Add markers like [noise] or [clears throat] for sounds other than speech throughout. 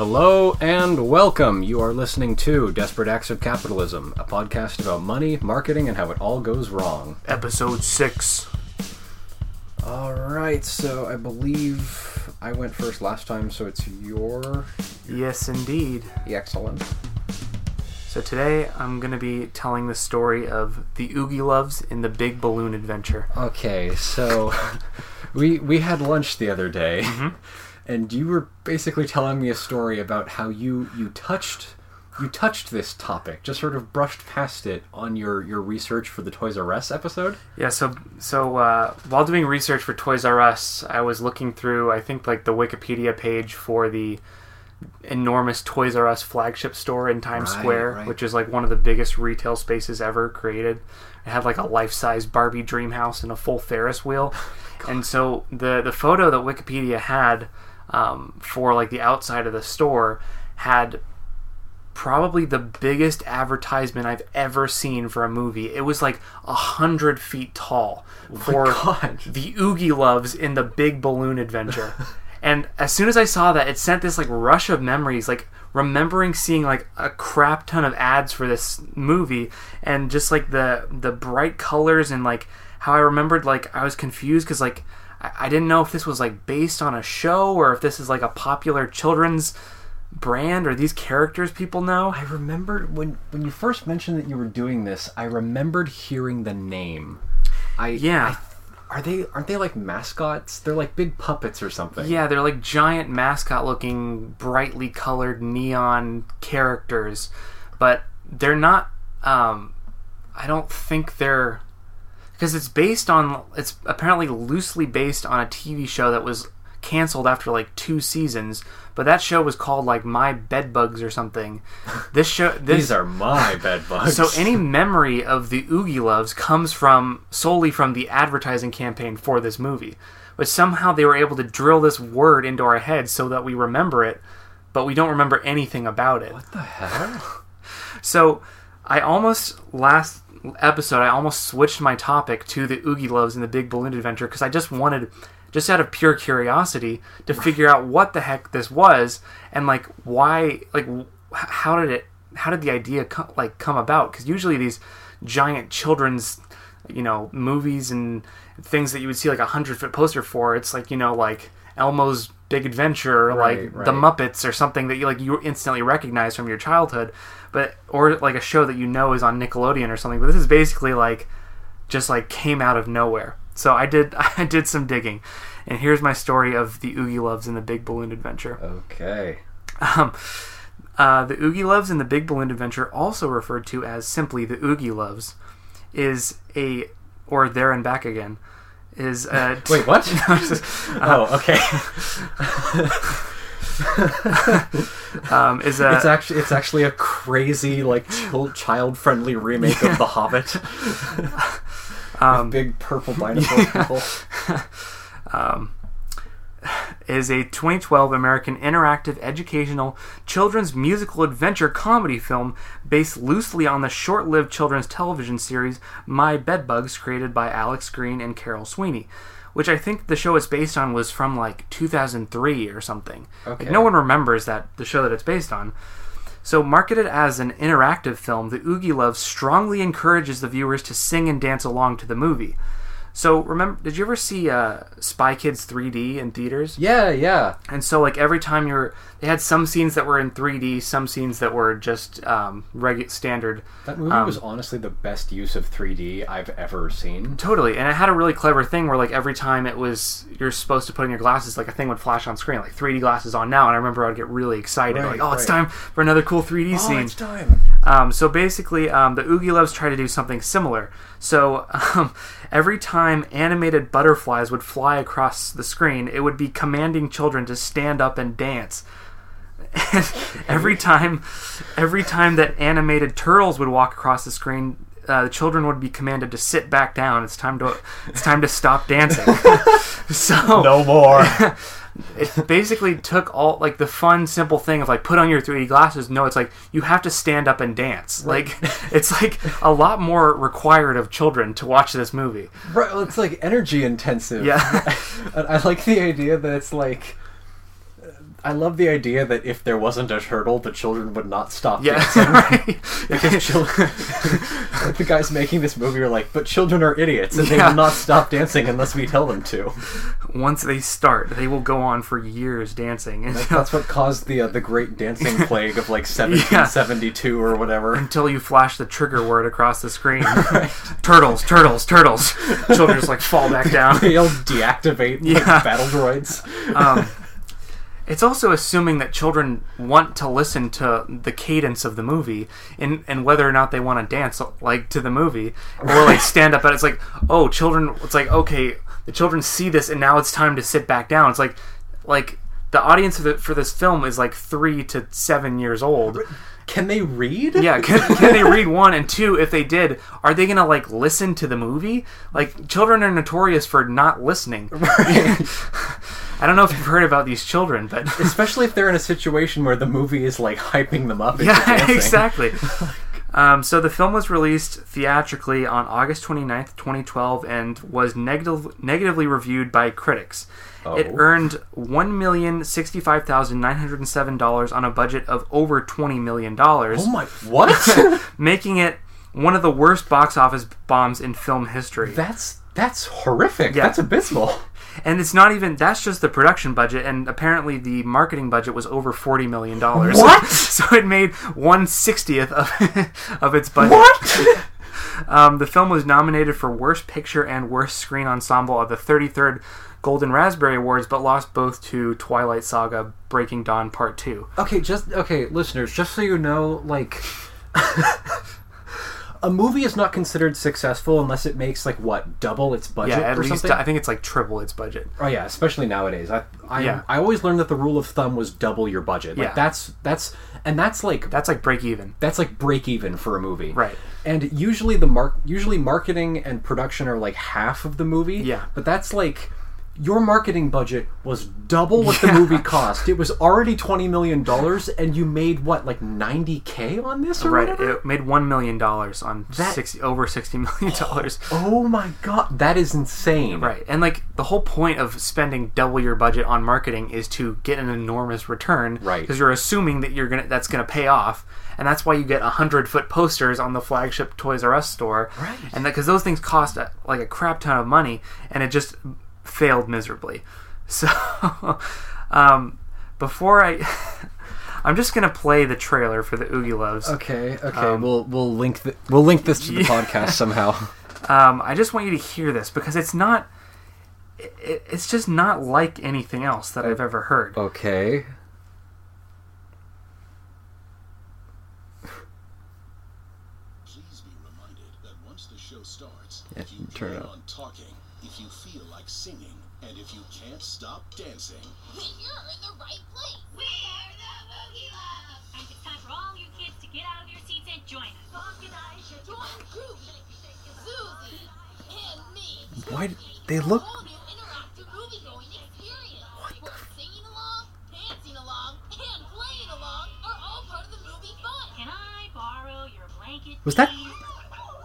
Hello and welcome. You are listening to Desperate Acts of Capitalism, a podcast about money, marketing, and how it all goes wrong. Episode 6. All right, so I believe I went first last time, so it's your Yes, indeed. excellent. So today I'm going to be telling the story of the Oogieloves in the Big Balloon Adventure. Okay, so [laughs] we we had lunch the other day, mm-hmm. And you were basically telling me a story about how you you touched you touched this topic, just sort of brushed past it on your your research for the Toys R Us episode. Yeah, so so uh, while doing research for Toys R Us, I was looking through I think like the Wikipedia page for the enormous Toys R Us flagship store in Times Right, Square, right. which is like one of the biggest retail spaces ever created. It had like a life-size Barbie dream house and a full Ferris wheel. [laughs] and so the the photo that Wikipedia had um, for like the outside of the store had probably the biggest advertisement I've ever seen for a movie. It was like a hundred feet tall for God. the Oogieloves in the Big Balloon Adventure. [laughs] and as soon as I saw that, it sent this like rush of memories, like remembering seeing like a crap ton of ads for this movie, and just like the the bright colors and like how I remembered like I was confused because like I, I didn't know if this was like based on a show or if this is like a popular children's brand or these characters people know. I remembered when when you first mentioned that you were doing this. I remembered hearing the name. I Yeah. I- are they aren't they like mascots? They're like big puppets or something. Yeah, they're like giant mascot looking, brightly colored neon characters, but they're not. Um, I don't think they're. Because it's based on. It's apparently loosely based on a TV show that was canceled after like two seasons, but that show was called like My Bedbugs or something. [laughs] This show. This, These are my bed bugs. so any memory of the Oogieloves comes from solely from the advertising campaign for this movie. But somehow they were able to drill this word into our heads so that we remember it, but we don't remember anything about it. what the hell? [laughs] So I almost last episode I almost switched my topic to the Oogieloves and the Big Balloon Adventure because I just wanted just out of pure curiosity to figure out what the heck this was and like why like how did it how did the idea co- like come about because usually these giant children's you know movies and things that you would see like a hundred foot poster for it's like you know like Elmo's Big Adventure Right, like the. Muppets or something that you like you instantly recognize from your childhood, but or like a show that you know is on Nickelodeon or something. But this is basically like just like came out of nowhere. So I did [laughs] I did some digging, and here's my story of the Oogieloves and the Big Balloon Adventure. Okay. Um, uh, the Oogieloves and the Big Balloon Adventure, also referred to as simply the Oogieloves, is a or there and back again. Is a [laughs] Wait, what? [laughs] No, just- oh, okay. [laughs] um, is a it's actually it's actually a crazy like child friendly remake of The Hobbit. [laughs] um, Big purple [laughs] dinosaur people. is a 2012 American interactive educational children's musical adventure comedy film based loosely on the short-lived children's television series My Bedbugs created by Alex Green and Carol Sweeney, which I think the show it's based on was from like 2003 or something. Like, Okay. no one remembers that the show that it's based on. So, marketed as an interactive film, The Oogieloves strongly encourages the viewers to sing and dance along to the movie. So, remember, did you ever see uh, Spy Kids 3D in theaters? Yeah, yeah. And so, like every time you're, they had some scenes that were in 3D, some scenes that were just um, regu- standard. That movie Um, was honestly the best use of 3D I've ever seen. Totally, and it had a really clever thing where, like, every time it was you're supposed to put in your glasses, like a thing would flash on screen, like 3D glasses on now. And I remember I'd get really excited, Right, like, oh, it's time for another cool 3D Oh, scene. it's time. Um, so basically, um, the Oogieloves try to do something similar. So um, every time animated butterflies would fly across the screen, it would be commanding children to stand up and dance. And [laughs] every time, every time that animated turtles would walk across the screen, uh, the children would be commanded to sit back down. It's time to it's time to stop dancing. [laughs] so No more. [laughs] it basically took all like the fun simple thing of like put on your 3d glasses no it's like you have to stand up and dance like [laughs] it's like a lot more required of children to watch this movie Right, well, it's like energy intensive. Yeah. [laughs] I like the idea that it's like I love the idea that if there wasn't a turtle, the children would not stop Yeah, dancing. right. [laughs] because children, like [laughs] the guys making this movie are like, but children are idiots and they will not stop dancing unless we tell them to. Once they start, they will go on for years dancing. And [laughs] That's what caused the uh, the great dancing plague of like 1772 or whatever. until you flash the trigger word across the screen. turtles, turtles, turtles. Children just like fall back down. They'll deactivate like, Yeah. battle droids. Um, it's also assuming that children want to listen to the cadence of the movie and, and whether or not they want to dance like to the movie or like stand up. But it's like, oh, children. It's like okay, the children see this and now it's time to sit back down. It's like like the audience for, the, for this film is like three to seven years old. Can they read? Yeah, can, [laughs] can they read one and two? If they did, are they gonna like listen to the movie? Like children are notorious for not listening. [laughs] I don't know if you've heard about these children, but [laughs] Especially if they're in a situation where the movie is like hyping them up. Yeah, [laughs] exactly. [laughs] Um, so the film was released theatrically on August 29th, 2012, and was negative, negatively reviewed by critics. Oh. It earned $1,065,907 on a budget of over $20 million. Oh my! What? making it one of the worst box office bombs in film history. that's that's horrific. Yeah. That's abysmal. And it's not even that's just the production budget and apparently the marketing budget was over 40 million dollars. What? [laughs] so it made 1/60th of [laughs] of its budget. What? [laughs] Um, the film was nominated for Worst Picture and Worst Screen Ensemble at the 33rd Golden Raspberry Awards, but lost both to Twilight Saga: Breaking Dawn Part Two. Okay, just okay, listeners. Just so you know, like. A movie is not considered successful unless it makes like what double its budget Yeah, at or least something. I think it's like triple its budget. Oh yeah, especially nowadays. I I, Yeah. I always learned that the rule of thumb was double your budget. Like Yeah. that's that's and that's like That's like break even. that's like break even for a movie. Right. And usually the mark usually marketing and production are like half of the movie. Yeah. But that's like your marketing budget was double what the movie cost. It was already twenty million dollars, and you made what, like ninety k on this or Right, whatever? it made one million dollars on That- sixty over sixty million dollars. [gasps] oh my god, that is insane! Right, and like the whole point of spending double your budget on marketing is to get an enormous return. Right. because you're assuming that you're gonna that's gonna pay off, and that's why you get hundred foot posters on the flagship Toys R Us store. Right. and because those things cost uh, like a crap ton of money, and it just failed miserably. So, [laughs] um, before I. [laughs] I'm just gonna play the trailer for the Oogieloves. Okay, okay, Um, we'll we'll link the, we'll link this to the [laughs] Yeah. podcast somehow. Um, I just want you to hear this because it's not. It, it's just not like anything else that I've ever heard. Okay. Please be reminded that once the show starts, Yeah, you turn it on along are all part of the movie fun. Can I borrow your blanket? Was that- please?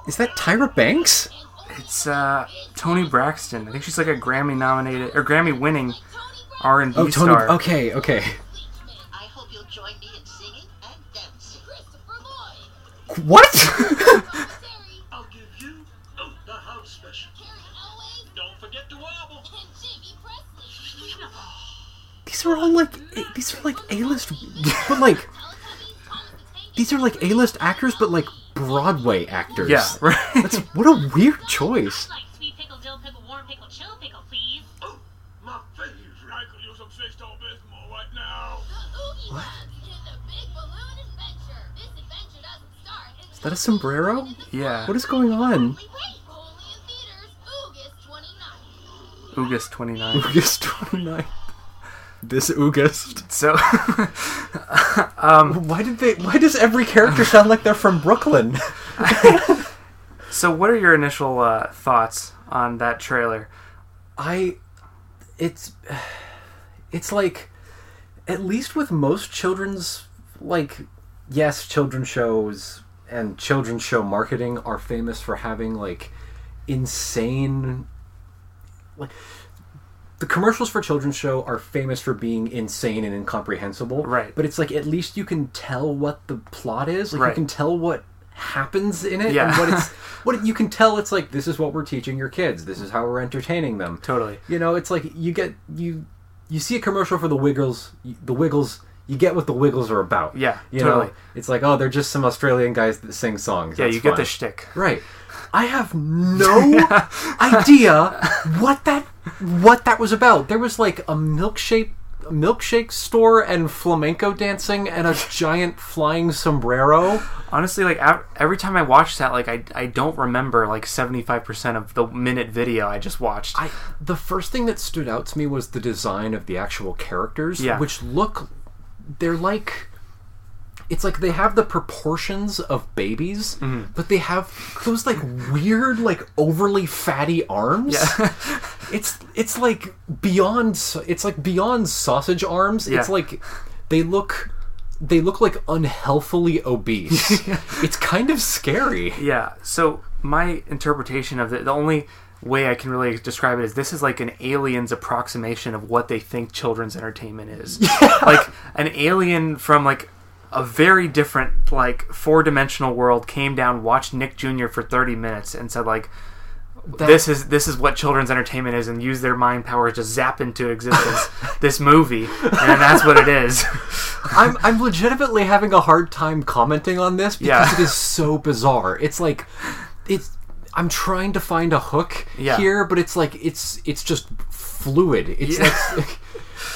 Is that Tyra Banks? It's uh, Toni Braxton. I think she's like a Grammy nominated or Grammy winning R and B Oh, Toni. star. Okay, okay. I [laughs] these are all like these are like A-list, but like Teletubbies, Thomas the Tank these are like A-list actors, but like Broadway actors. Yeah, right. That's what a weird choice. Like sweet pickle, dill pickle, warm pickle, chill pickle, please. Oh, my favorite. I could use some six-tone bismol right now. The Oogieloves in the Big Balloon Adventure. This adventure doesn't start until Is that a sombrero? yeah, What is going on? Wait, only in theaters August 29th. August 29. August 29th. This August. So, [laughs] Why did they? Why does every character [laughs] sound like they're from Brooklyn? [laughs] so what are your initial uh, thoughts on that trailer? I, it's, it's like, at least with most children's, like, yes, children's shows and children's show marketing are famous for having like insane, like, the commercials for children's show are famous for being insane and incomprehensible. Right. But it's like at least you can tell what the plot is. Like you can tell what happens in it Yeah. and what it's [laughs] what you can tell it's like this is what we're teaching your kids. This is how we're entertaining them. Totally. You know, it's like you get you you see a commercial for the Wiggles, the Wiggles, you get what the Wiggles are about. Yeah, you totally. know, it's like oh, they're just some Australian guys that sing songs. Yeah, That's you get fun. the shtick. Right. I have no [laughs] idea what that what that was about. There was like a milkshake milkshake store and flamenco dancing and a giant flying sombrero. Honestly, like every time I watch that, like I, I don't remember like seventy five percent of the minute video I just watched. I the first thing that stood out to me was the design of the actual characters, Yeah. which look they're like it's like they have the proportions of babies, Mm-hmm. but they have those like weird, like overly fatty arms. Yeah. [laughs] it's it's like beyond. It's like beyond sausage arms. It's like they look they look like unhealthily obese. [laughs] it's kind of scary. Yeah. So my interpretation of it, the only way I can really describe it is this is like an alien's approximation of what they think children's entertainment is. [laughs] Like an alien from like a very different like four dimensional world came down, watched Nick Jr. for thirty minutes, and said like. this is this is what children's entertainment is, and use their mind powers to zap into existence [laughs] this movie, and that's what it is. [laughs] I'm I'm legitimately having a hard time commenting on this because Yeah. it is so bizarre. It's like it's I'm trying to find a hook Yeah. here, but it's like it's it's just fluid. It's Yeah. like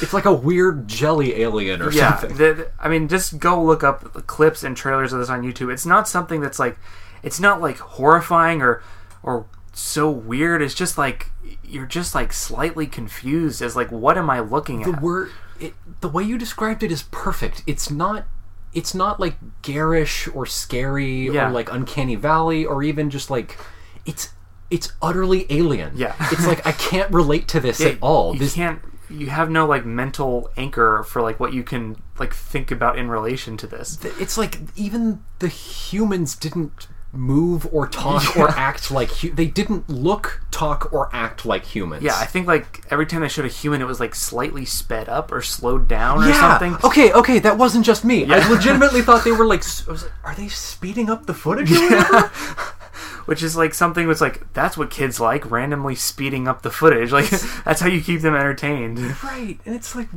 it's like a weird jelly alien or yeah, something. the, I mean, just go look up the clips and trailers of this on YouTube. It's not something that's like, it's not like horrifying or or so weird. It's just like you're just like slightly confused as like, what am I looking the at? The word it, the way you described it is perfect. It's not it's not like garish or scary Yeah. or like uncanny valley or even just like it's it's utterly alien. Yeah. it's like I can't relate to this [laughs] Yeah, at all. You This can't. You have no like mental anchor for like what you can like think about in relation to this. it's like even the humans didn't move or talk or act like hu- they didn't look, talk or act like humans. Yeah, I think like every time they showed a human, it was like slightly sped up or slowed down or something. Okay, okay, that wasn't just me. Yeah. I legitimately thought they were like, [laughs] s- I was like, are they speeding up the footage? or whatever? [laughs] [laughs] which is like something that's like that's what kids like randomly speeding up the footage. Like [laughs] that's how you keep them entertained. Right, and it's like,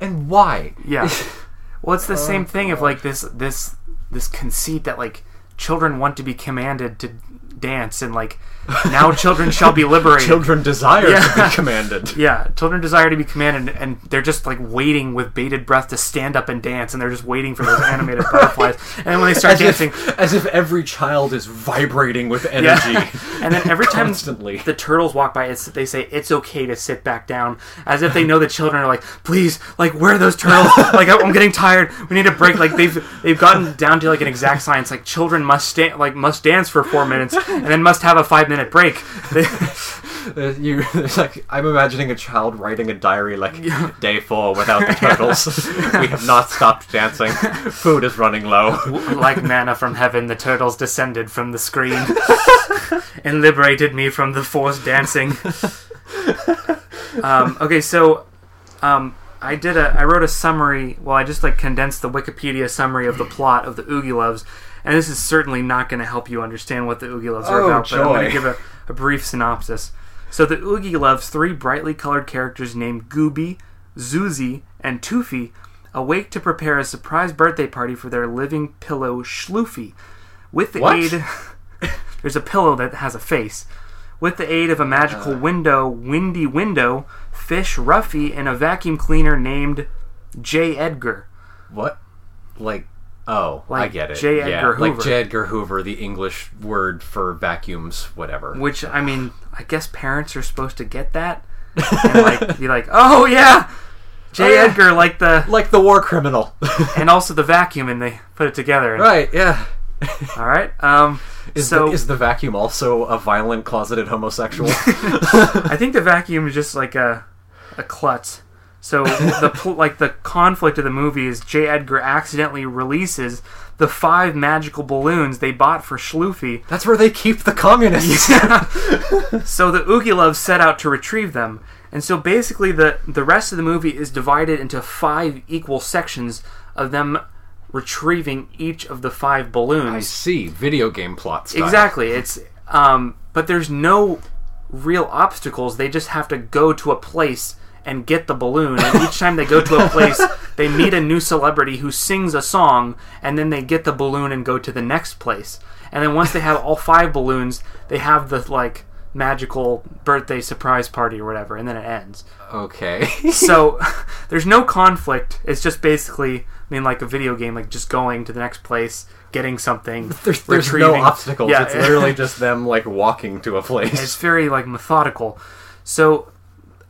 and why? yeah. [laughs] Well it's the same oh, thing of like this this this conceit that like children want to be commanded to dance and like now children shall be liberated [laughs] Children desire to be commanded. [laughs] yeah children desire to be commanded and they're just like waiting with bated breath to stand up and dance and they're just waiting for those animated [laughs] butterflies and when they start As dancing if, as if every child is vibrating with energy. Yeah. and then every time Constantly. the turtles walk by, it's, they say it's okay to sit back down, as if they know the children are like, please, like where are those turtles? like I'm getting tired. We need a break. Like they've they've gotten down to like an exact science. Like children must sta- like must dance for four minutes and then must have a five minute break. [laughs] Uh, you, it's like I'm imagining a child writing a diary like day four without the [laughs] turtles. we have not stopped dancing. Food is running low. [laughs] like manna from heaven, the turtles descended from the screen and liberated me from the forced dancing. um, okay, so um, I did a I wrote a summary. Well, I just like condensed the Wikipedia summary of the plot of the Oogieloves, and this is certainly not going to help you understand what the Oogieloves are Oh, about. But I'm going to give a, a brief synopsis. So the Oogieloves three brightly colored characters named Goobie, Zoozie, and Toofie awake to prepare a surprise birthday party for their living pillow Schluufy. With the What? aid [laughs] there's a pillow that has a face. With the aid of a magical Uh. window, Windy Window, Fish Ruffy, and a vacuum cleaner named J. Edgar. What? Like, oh, I get it. J. yeah, Edgar like Hoover. J. Edgar Hoover, the English word for vacuums, whatever. Which I mean, I guess parents are supposed to get that [laughs] and like be like, oh yeah, J. Oh, yeah. Edgar, like the like the war criminal. [laughs] and also the vacuum, and they put it together. And- right? Yeah. [laughs] All right. Um. Is, so the, is the vacuum also a violent closeted homosexual? I think the vacuum is just like a a klutz. So the pl- [laughs] like the conflict of the movie is J. Edgar accidentally releases the five magical balloons they bought for Schluufy. That's where they keep the communists. [laughs] So the Oogieloves set out to retrieve them, And so basically, the the rest of the movie is divided into five equal sections of them retrieving each of the five balloons. I see. Video game plot style. Exactly. It's um, but there's no real obstacles. They just have to go to a place and get the balloon. And each time they go to a [laughs] place, they meet a new celebrity who sings a song, and then they get the balloon and go to the next place. And then once they have all five balloons, they have the like magical birthday surprise party or whatever, and then it ends. Okay. So [laughs] [laughs] there's no conflict. It's just basically, I mean, like a video game, like just going to the next place, getting something. there's there's no obstacles. Yeah, It's literally just them like walking to a place. it's very like methodical. So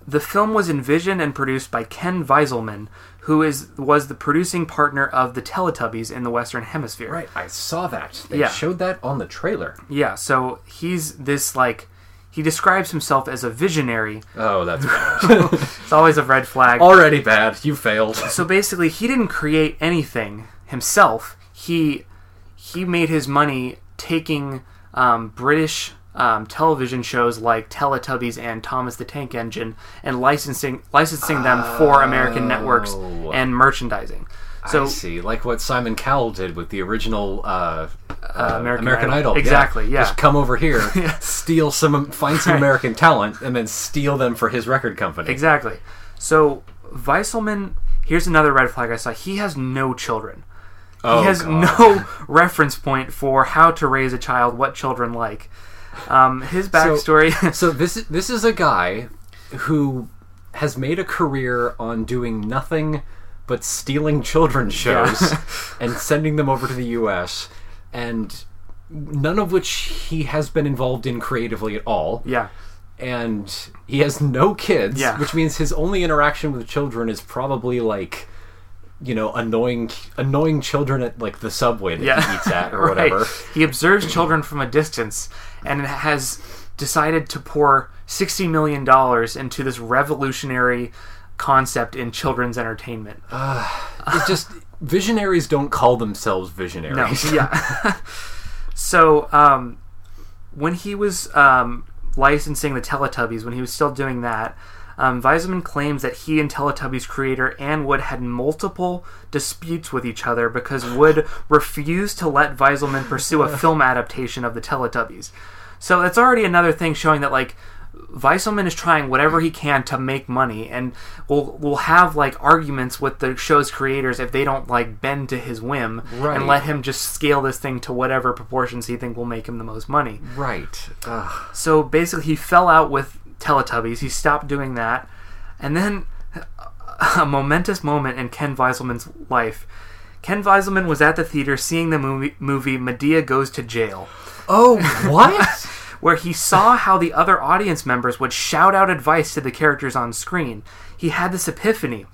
the film was envisioned and produced by Kenn Viselman, who is was the producing partner of the Teletubbies in the Western Hemisphere. Right, I saw that. They Yeah. showed that on the trailer. Yeah. So he's this like he describes himself as a visionary. Oh, that's [laughs] bad. It's always a red flag. Already bad. You failed. so basically he didn't create anything himself he he made his money taking um, british um, television shows like teletubbies and thomas the tank engine and licensing licensing them for american networks Oh. and merchandising so I see, like what Simon Cowell did with the original uh, uh, American American, Idol. Idol. Exactly, yeah. Just come over here, [laughs] steal some, find some Right. American talent, and then steal them for his record company. exactly so Viselman, here's another red flag i saw he has no children Oh, he has God. no [laughs] reference point for how to raise a child what children like um, his backstory [laughs] So this this is a guy who has made a career on doing nothing but stealing children's shows Yeah. [laughs] and sending them over to the U.S. and none of which he has been involved in creatively at all. yeah and he has no kids, Yeah. which means his only interaction with children is probably like, you know, annoying annoying children at like the subway that yeah he eats at or [laughs] Right. whatever. he observes children from a distance and it has decided to pour 60 million dollars into this revolutionary concept in children's entertainment It's just visionaries don't call themselves visionaries. no yeah [laughs] [laughs] so um, when he was um, licensing the teletubbies when he was still doing that um, Weisman claims that he and Teletubbies creator Anne Wood had multiple disputes with each other because Wood [laughs] refused to let Viselman pursue a film adaptation of the Teletubbies. So that's already another thing showing that like Viselman is trying whatever he can to make money, and will will have like arguments with the show's creators if they don't like bend to his whim Right. and let him just scale this thing to whatever proportions he think will make him the most money. Right. Ugh. So basically, he fell out with Teletubbies. He stopped doing that, and then a momentous moment in Kenn Viselman's life. Kenn Viselman was at the theater seeing the movie, movie Madea Goes to Jail, Oh, what? [laughs] where he saw how the other audience members would shout out advice to the characters on screen. He had this epiphany.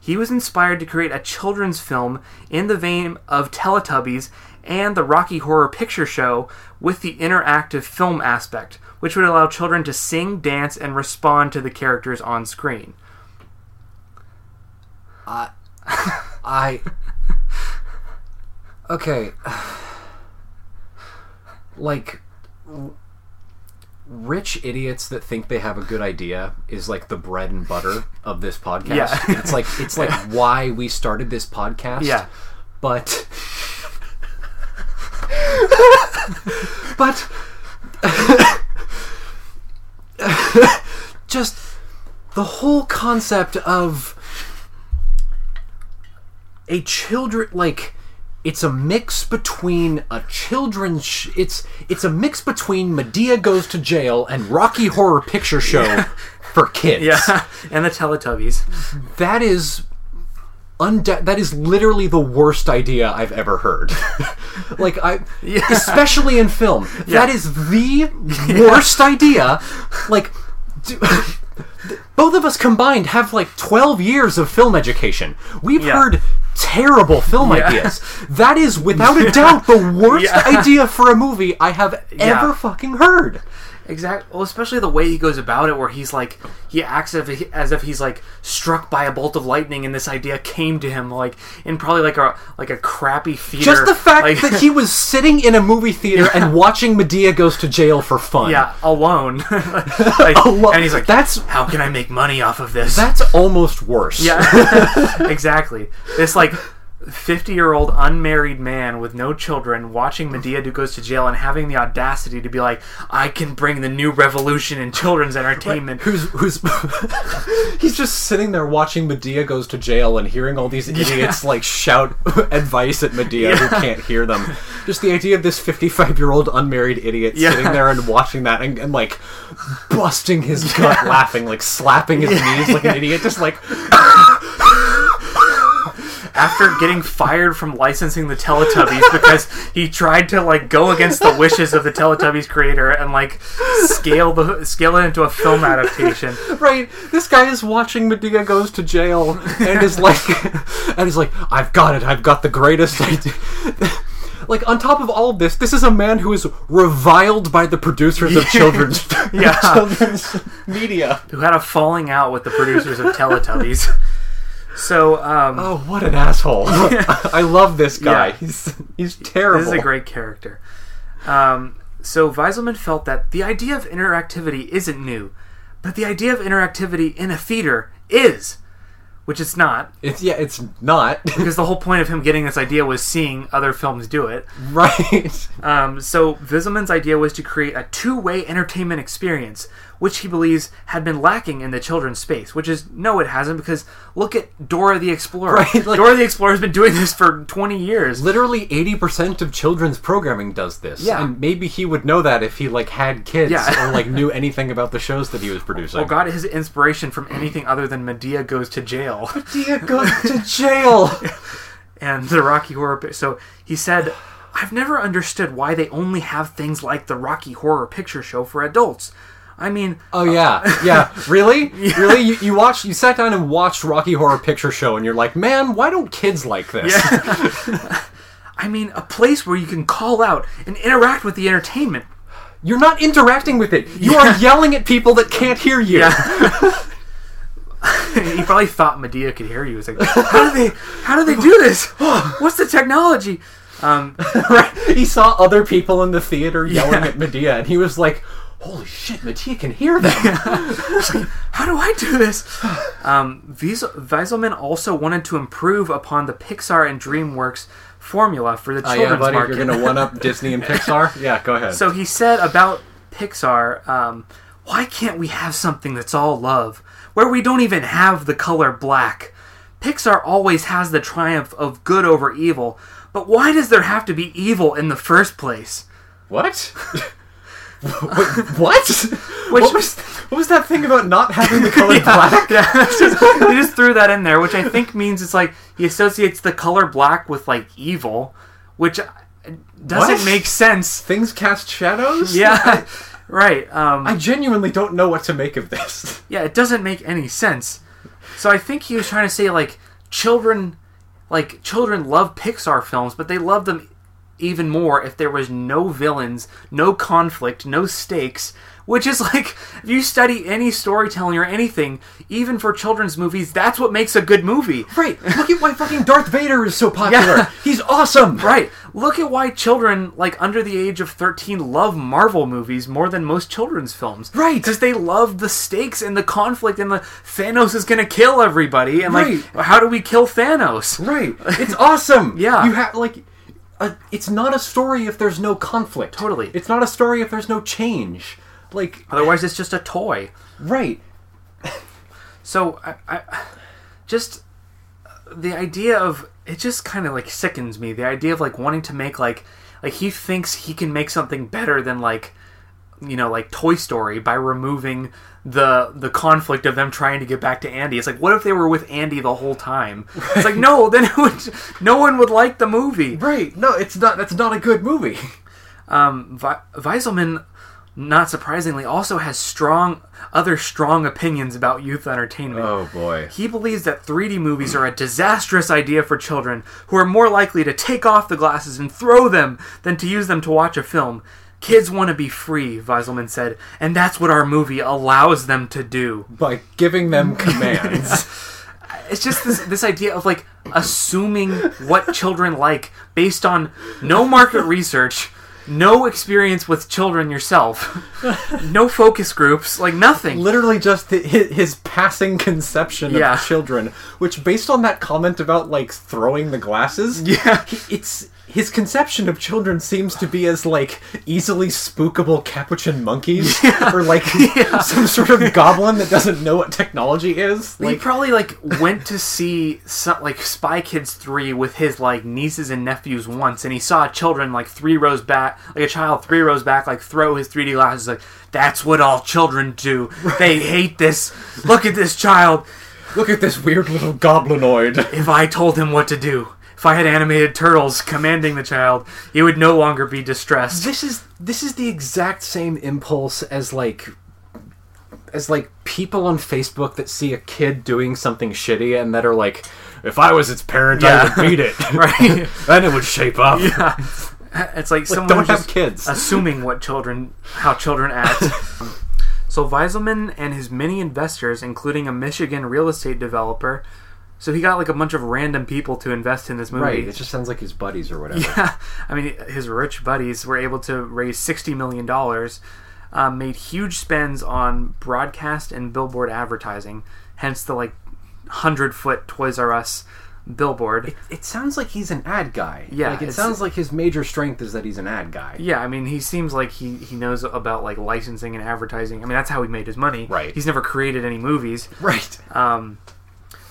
He was inspired to create a children's film in the vein of Teletubbies and the Rocky Horror Picture Show with the interactive film aspect, which would allow children to sing, dance, and respond to the characters on screen. I. I. [laughs] Okay. Like. Rich idiots that think they have a good idea is like the bread and butter of this podcast. Yeah. it's like it's like [laughs] why we started this podcast. Yeah. But [laughs] but [laughs] just the whole concept of a children like it's a mix between a children's sh- it's it's a mix between Madea goes to jail and Rocky Horror Picture Show for kids. Yeah, [laughs] and the Teletubbies. That is unde- that is literally the worst idea I've ever heard. [laughs] like I especially in film. That is the [laughs] worst idea. Like do- both of us combined have like 12 years of film education. We've Yeah. heard terrible film Yeah. ideas. That is without a [laughs] doubt the worst idea for a movie I have ever fucking heard. Exactly. Well, especially the way he goes about it, where he's like, he acts as if, he, as if he's like struck by a bolt of lightning, and this idea came to him like in probably like a like a crappy theater. Just the fact like- that [laughs] he was sitting in a movie theater and watching Madea goes to jail for fun. yeah, alone, [laughs] Like, [laughs] Alone. and he's like, That's- how can I make money off of this? That's almost worse. Yeah, exactly. It's like fifty-year-old unmarried man with no children watching Madea do goes to jail and having the audacity to be like, "I can bring the new revolution in children's entertainment." Who's who's [laughs] he's just sitting there watching Madea goes to jail and hearing all these idiots like shout [laughs] advice at Madea who can't hear them. Just the idea of this fifty-five-year-old unmarried idiot Yeah. sitting there and watching that and, and like busting his gut laughing, like slapping his knees like an idiot, just like [laughs] After getting fired from licensing the Teletubbies because he tried to like go against the wishes of the Teletubbies creator and like scale the scale it into a film adaptation. right. This guy is watching Madea goes to jail and is like, [laughs] and he's like, I've got it. I've got the greatest idea. [laughs] Like on top of all of this, this is a man who is reviled by the producers of [laughs] children's Yeah. children's media. Who had a falling out with the producers of Teletubbies. So, um, Oh, what an asshole! [laughs] [laughs] I love this guy. Yeah. He's he's terrible. This is a great character. Um, so Viselman felt that the idea of interactivity isn't new, but the idea of interactivity in a theater is, which it's not, It's yeah, it's not [laughs] because the whole point of him getting this idea was seeing other films do it. right. Um, so Viselman's idea was to create a two-way entertainment experience, which he believes had been lacking in the children's space. Which is no, it hasn't, because look at Dora the Explorer. Right, like- Dora the Explorer has been doing this for twenty years. Literally eighty percent of children's programming does this. Yeah. and maybe he would know that if he like had kids Yeah. or like knew anything about the shows that he was producing. Or got his inspiration from anything other than Madea goes to jail Madea goes to jail. [laughs] and the Rocky Horror. So he said, "I've never understood why they only have things like the Rocky Horror Picture Show for adults. I mean, Oh yeah, [laughs] yeah. Really, really? You, you watched? You sat down and watched Rocky Horror Picture Show, and you're like, man, why don't kids like this? [laughs] [laughs] I mean, a place where you can call out and interact with the entertainment. You're not interacting with it. You are yelling at people that can't hear you. he probably thought Madea could hear you. He's like, how do they, how do they do this? What's the technology? Um, right? He saw other people in the theater yelling Yeah. at Madea, and he was like, "Holy shit, Madea can hear them." [laughs] how do I do this? Um, Wies- Viselman also wanted to improve upon the Pixar and DreamWorks formula for the Oh children's yeah, buddy, market. you're gonna one up [laughs] Disney and Pixar. Yeah, go ahead. So he said about Pixar, um, why can't we have something that's all love, where we don't even have the color black? Pixar always has the triumph of good over evil, but why does there have to be evil in the first place? what? [laughs] [laughs] Wait, what? Which- what was what was that thing about not having the color [laughs] black? [laughs] Yeah, just- he just threw that in there, which I think means it's like he associates the color black with like evil, which doesn't What? make sense. Things cast shadows. Yeah, right. Um, I genuinely don't know what to make of this. Yeah, it doesn't make any sense. So I think he was trying to say like children like children love Pixar films, but they love them even more if there was no villains, no conflict, no stakes. Which is [laughs] like, if you study any storytelling or anything, even for children's movies, that's what makes a good movie. Right. Look at why fucking Darth Vader is so popular. Yeah. He's awesome. Right. Look at why children, like under the age of 13, love Marvel movies more than most children's films. Right. Because they love the stakes and the conflict and the Thanos is going to kill everybody. And, Right. like, how do we kill Thanos? Right. [laughs] It's awesome. Yeah. You have like a, it's not a story if there's no conflict. Totally. It's not a story if there's no change. Like Otherwise, it's just a toy. right. So, I, I just the idea of it just kind of like sickens me. The idea of like wanting to make like like he thinks he can make something better than like you know like Toy Story by removing the the conflict of them trying to get back to Andy. It's like what if they were with Andy the whole time? It's like no, then it would, no one would like the movie. Right. No, it's not that's not a good movie. Um, Vi- Viselman, not surprisingly, also has strong other strong opinions about youth entertainment. Oh boy. He believes that 3D movies are a disastrous idea for children who are more likely to take off the glasses and throw them than to use them to watch a film. Kids want to be free, Viselman said, and that's what our movie allows them to do. By giving them [laughs] commands. It's just this this idea of like assuming what children like based on no market research, no experience with children yourself, [laughs] no focus groups, like nothing. Literally just hi- hi- his passing conception Yeah. of children, which based on that comment about like throwing the glasses, Yeah. it's his conception of children seems to be as like easily spookable capuchin monkeys [laughs] or like [laughs] some sort of goblin that doesn't know what technology is. he probably like went to see some, like Spy Kids three with his like nieces and nephews once, and he saw children like three rows back, like a child three rows back, like throw his 3D glasses. Like that's what all children do. They hate this. Look at this child. look at this weird little goblinoid. If I told him what to do, if I had animated turtles commanding the child, he would no longer be distressed. this is this is the exact same impulse as like as like people on Facebook that see a kid doing something shitty and that are like, if I was its parent, Yeah. I would beat it. [laughs] Right. [laughs] then it would shape up. Yeah. It's like, Like, someone don't have kids. assuming what children, how children act. [laughs] so Viselman and his many investors, including a Michigan real estate developer, so he got like a bunch of random people to invest in this movie. Right. It just sounds like his buddies or whatever. Yeah, [laughs] I mean, his rich buddies were able to raise sixty million dollars, um, made huge spends on broadcast and billboard advertising. Hence the like hundred foot Toys R Us billboard. It sounds like he's an ad guy. Yeah, Like it sounds like his major strength is that he's an ad guy. Yeah, I mean, he seems like he, he knows about like licensing and advertising. I mean, that's how he made his money. Right. He's never created any movies. Right. Um,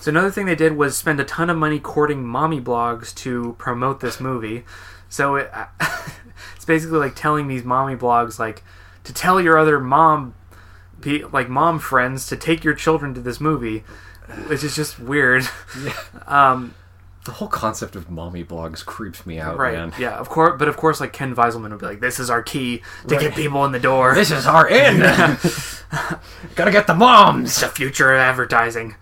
so another thing they did was spend a ton of money courting mommy blogs to promote this movie. So it, [laughs] it's basically like telling these mommy blogs like to tell your other mom, like mom friends, to take your children to this movie, which is just weird. [laughs] [laughs] Um, The whole concept of mommy blogs creeps me out, right? man. Yeah, of course. But of course, like Kenn Viselman would be like, "This is our key to get people in the door. This is our end. Gotta get the moms. the future of advertising."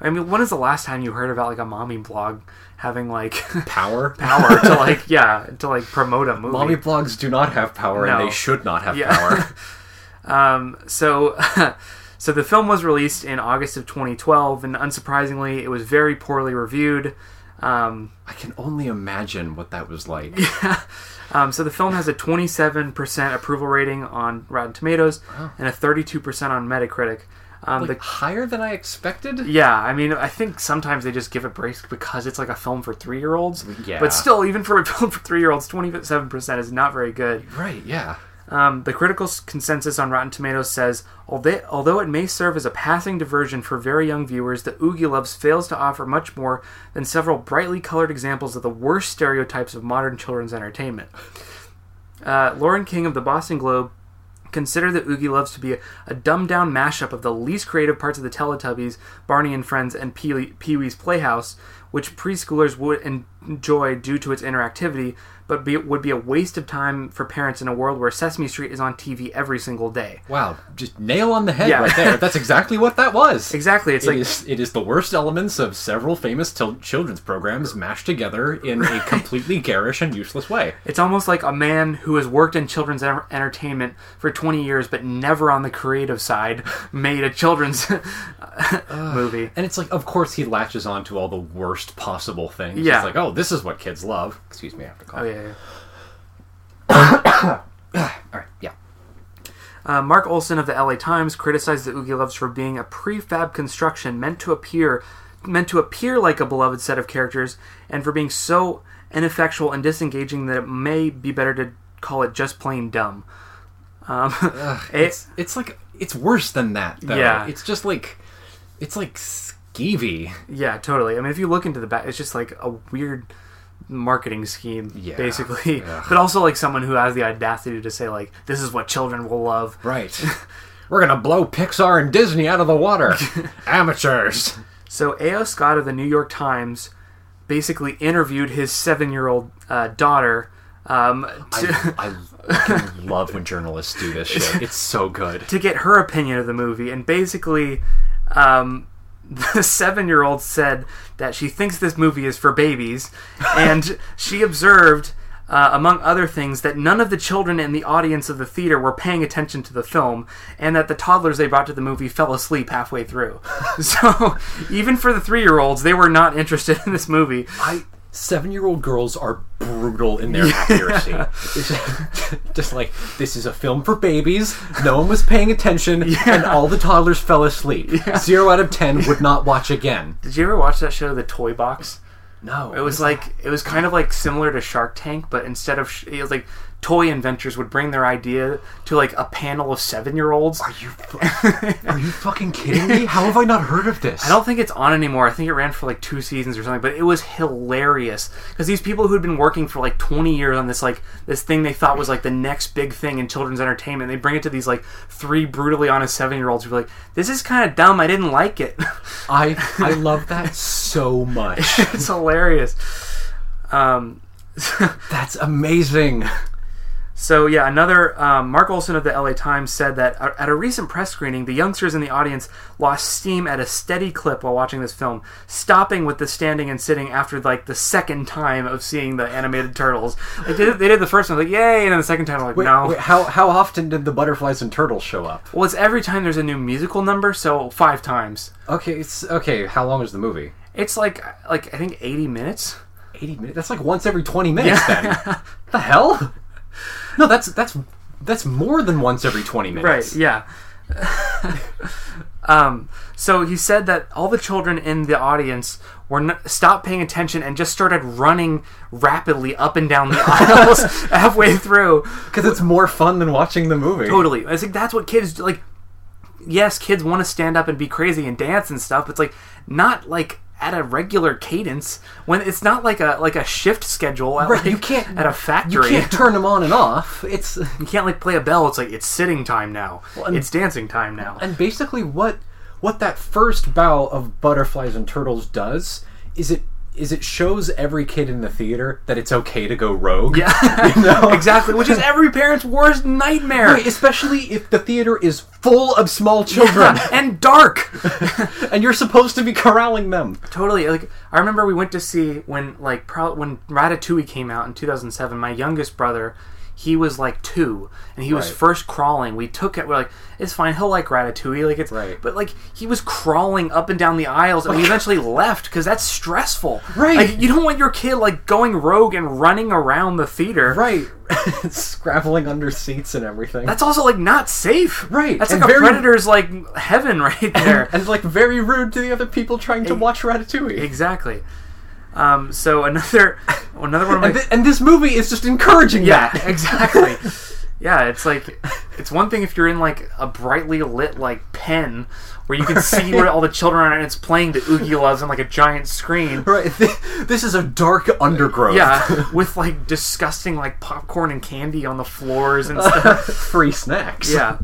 I mean, when is the last time you heard about like a mommy blog having like [laughs] Power. power to [laughs] like yeah to like promote a movie. Mommy blogs do not have power, No. and they should not have Yeah. power. [laughs] um, so so the film was released in August of 2012, and unsurprisingly, it was very poorly reviewed. Um, I can only imagine what that was like. um, so the film has a 27% approval rating on Rotten Tomatoes and a 32% on Metacritic. Um, Like, higher than I expected. yeah, I mean, I think sometimes they just give it breaks because it's like a film for three year olds. Yeah. But still, even for a [laughs] film for three year olds, 27% is not very good. Right. Yeah. Um, the critical consensus on Rotten Tomatoes says, although, although it may serve as a passing diversion for very young viewers, the Oogieloves fails to offer much more than several brightly colored examples of the worst stereotypes of modern children's entertainment. Uh, Loren King of the Boston Globe considered that Oogieloves to be a, a dumbed down mashup of the least creative parts of the Teletubbies, Barney and Friends, and Pee- Pee-wee's Playhouse, which preschoolers would enjoy due to its interactivity, but be, would be a waste of time for parents in a world where Sesame Street is on TV every single day. Wow. Just nail on the head Yeah. right there. That's exactly what that was. Exactly, it's It like is- it is the worst elements of several famous til- children's programs mashed together in a [laughs] completely garish and useless way. it's almost like a man who has worked in children's en- entertainment for 20 years but never on the creative side made a children's [laughs] movie. And it's like, of course, he latches on to all the worst possible things. Yeah. It's like, oh, this is what kids love. Excuse me, I have to call. Oh yeah. Yeah. [coughs] All right, yeah. Uh, Mark Olsen of the LA Times criticized the Oogieloves for being a prefab construction meant to appear meant to appear like a beloved set of characters, and for being so ineffectual and disengaging that it may be better to call it just plain dumb. Um, [laughs] [laughs] it- It's it's like it's worse than that. Though. Yeah. It's just like it's like skeevy. yeah, totally. I mean, if you look into the back, it's just like a weird marketing scheme, Yeah. basically. Ugh. [laughs] But also like someone who has the audacity to say like, "This is what children will love." Right. [laughs] We're gonna blow Pixar and Disney out of the water. [laughs] Amateurs. So A.O. Scott of the New York Times basically interviewed his seven-year-old uh, daughter um, to, I, I love when journalists do this shit. It's so good. to get her opinion of the movie, and basically, um, [laughs] the seven-year-old said that she thinks this movie is for babies, and [laughs] she observed uh, among other things, that none of the children in the audience of the theater were paying attention to the film, and that the toddlers they brought to the movie fell asleep halfway through. [laughs] so, even for the three year olds, they were not interested in this movie. I seven-year-old girls are brutal in their accuracy. Just, [laughs] just like this is a film for babies. No one was paying attention, and all the toddlers fell asleep. Zero out of ten would not watch again. Did you ever watch that show, The Toy Box? No, It was like it was kind of like similar to Shark Tank, but instead of sh- it was like toy inventors would bring their idea to like a panel of seven year olds. Are you fu- are you fucking kidding me? How have I not heard of this? I don't think it's on anymore. I think it ran for like two seasons or something, but it was hilarious because these people who'd been working for like 20 years on this like this thing they thought was like the next big thing in children's entertainment. They bring it to these like three brutally honest seven year olds who are like, "This is kind of dumb. I didn't like it." I I [laughs] love that so much. it's hilarious. Um, [laughs] That's amazing. So yeah, another um, Mark Olsen of the LA Times said that uh, at a recent press screening, the youngsters in the audience lost steam at a steady clip while watching this film, stopping with the standing and sitting after like the second time of seeing the animated turtles. Like they did, they did the first one like yay, and then the second time like Wait, no. wait, how how often did the butterflies and turtles show up? Well, it's every time there's a new musical number, so five times. Okay, it's okay. How long is the movie? It's like like I think eighty minutes. 80 minutes. That's like once every 20 minutes then. [laughs] the hell? No, [laughs] that's that's that's more than once every 20 minutes. Right, yeah. [laughs] um, so he said that all the children in the audience were n- stopped paying attention and just started running rapidly up and down the [laughs] aisles halfway through. Because it's more fun than watching the movie. Totally. I think that's what kids do. like. Yes, kids want to stand up and be crazy and dance and stuff. But it's like not like at a regular cadence when it's not like a like a shift schedule at, Right, like, you can't at a factory. You can't turn them on and off. It's [laughs] You can't like play a bell. It's like it's sitting time now. and- it's dancing time now. and basically what what that first bow of butterflies and turtles does is it is it shows every kid in the theater that it's okay to go rogue. Yeah, [laughs] You know? [laughs] exactly. Which is every parent's worst nightmare. Right, especially if the theater is full of small children [laughs] and dark. and you're supposed to be corralling them. totally. Like I remember we went to see when like pro- when Ratatouille came out in 2007. My youngest brother, he was like two, and he was Right. first crawling. We took it. We're like, it's fine. He'll like Ratatouille. Like it's Right. But like he was crawling up and down the aisles, and we eventually [laughs] left because that's stressful. Right. Like you don't want your kid like going rogue and running around the theater. Right. [laughs] [laughs] Scrabbling under seats and everything. That's also like not safe. Right, That's and like a very- predator's like heaven right there. and like very rude to the other people trying to watch Ratatouille. exactly. Um, so another [laughs] another one of my And, thi- and this movie is just encouraging yeah that. [laughs] exactly. Yeah, it's like it's one thing if you're in like a brightly lit like pen where you can see where all the children are and it's playing the Oogieloves on like a giant screen. Right. This is a dark undergrowth. Yeah, [laughs] with like disgusting like popcorn and candy on the floors and stuff. Free snacks. yeah,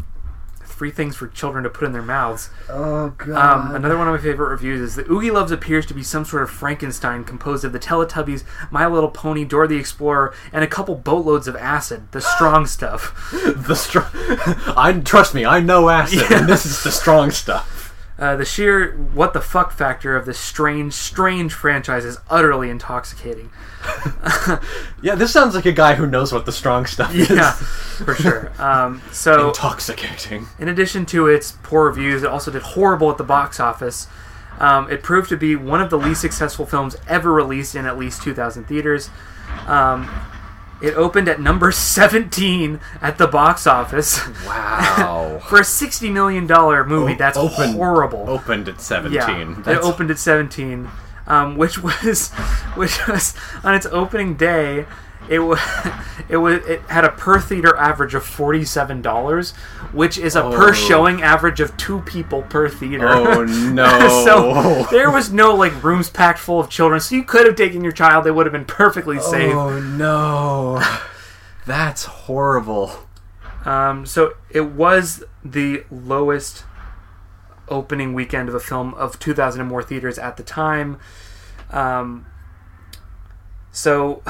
free things for children to put in their mouths. Oh god. Um, another one of my favorite reviews is that Oogieloves appears to be some sort of Frankenstein composed of the Teletubbies, My Little Pony, Dora the Explorer, and a couple boatloads of acid, the strong stuff. [laughs] the strong. [laughs] I trust me. I know acid, [laughs] Yeah. and this is the strong stuff. Uh, the sheer what the fuck factor of this strange, strange franchise is utterly intoxicating. [laughs] Yeah, this sounds like a guy who knows what the strong stuff is. Yeah, for sure. Um, so, Intoxicating. in addition to its poor reviews, it also did horrible at the box office. Um, it proved to be one of the least successful films ever released in at least 2,000 theaters. Um, it opened at number 17 at the box office. Wow. [laughs] For a $60 million movie, O- that's opened- horrible. Opened at 17. Yeah, That's- it opened at 17, um, which was which was on its opening day. It was [laughs] it was it had a per theater average of forty seven dollars, which is a Oh. per showing average of two people per theater. Oh [laughs] no. so there was no like rooms packed full of children, so you could have taken your child; they would have been perfectly safe. Oh no. That's horrible. Um, so it was the lowest opening weekend of a film of 2,000 and more theaters at the time. Um, so,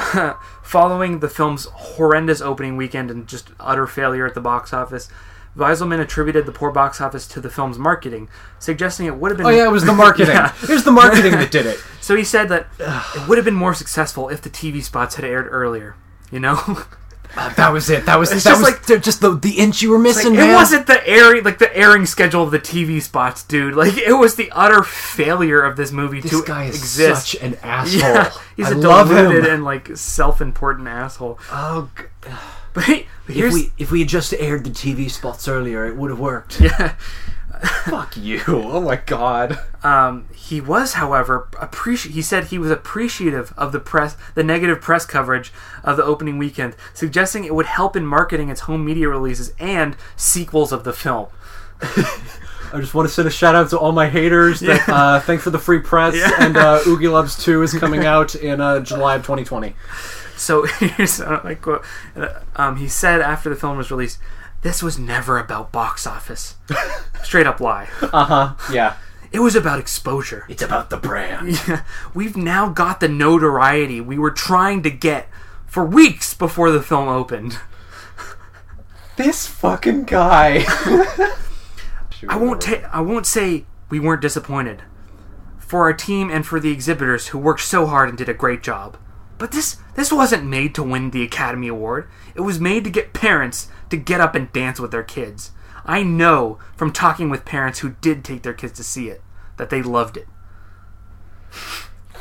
[laughs] following the film's horrendous opening weekend and just utter failure at the box office, Viselman attributed the poor box office to the film's marketing, suggesting it would have been. Oh yeah, it was the marketing. [laughs] Yeah. It was the marketing that did it. [laughs] So he said that it would have been more successful if the TV spots had aired earlier. You know, Uh, that was it. That was It's that just was like- the- just the the inch you were Like, missing. it wasn't the airing like the airing schedule of the TV spots, dude. Like it was the utter failure of this movie This to guy is exist. such an [laughs] asshole. yeah, he's I a deluded and like self-important asshole. Oh, [sighs] But, but if we if we had just aired the TV spots earlier, it would have worked. [laughs] yeah. [laughs] Fuck you! Oh my god. Um, he was, however, appreci- He said he was appreciative of the press, the negative press coverage of the opening weekend, suggesting it would help in marketing its home media releases and sequels of the film. [laughs] I just want to send a shout out to all my haters. That Yeah. uh, thanks for the free press. Yeah. And uh, [laughs] Oogieloves Two is coming out in uh, July of 2020. So here's uh, like quote. uh, Um, he said after the film was released, "This was never about box office." [laughs] Straight up lie. Uh huh. Yeah. It was about exposure. It's about the brand. [laughs] Yeah, We've now got the notoriety we were trying to get for weeks before the film opened. This fucking guy. [laughs] I won't ta- I won't say we weren't disappointed for our team and for the exhibitors who worked so hard and did a great job. But this this wasn't made to win the Academy Award. It was made to get parents to get up and dance with their kids. I know from talking with parents who did take their kids to see it that they loved it.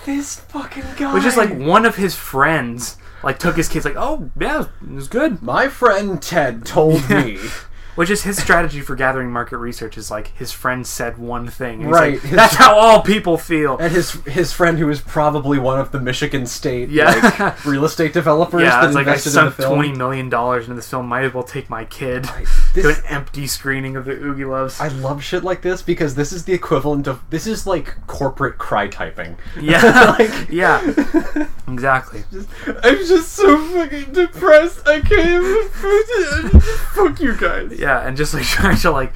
this fucking guy. Which is like one of his friends like took his kids like, "Oh, yeah, it was good." my friend Ted told [laughs] me. Which is his strategy for gathering market research is like his friend said one thing. Right. like, His- That's how all people feel. And his his friend, who is probably one of the Michigan State Yeah. like, real estate developers Yeah, that like I invested in the film. twenty million dollars into this film. Might as well take my kid [laughs] This- to an empty screening of the Oogieloves. I love shit like this because this is the equivalent of this is like corporate cry typing. yeah, [laughs] Like- [laughs] yeah, exactly. I'm just so fucking depressed. I can't even. Fuck you guys. Yeah, and just like [laughs] trying to like,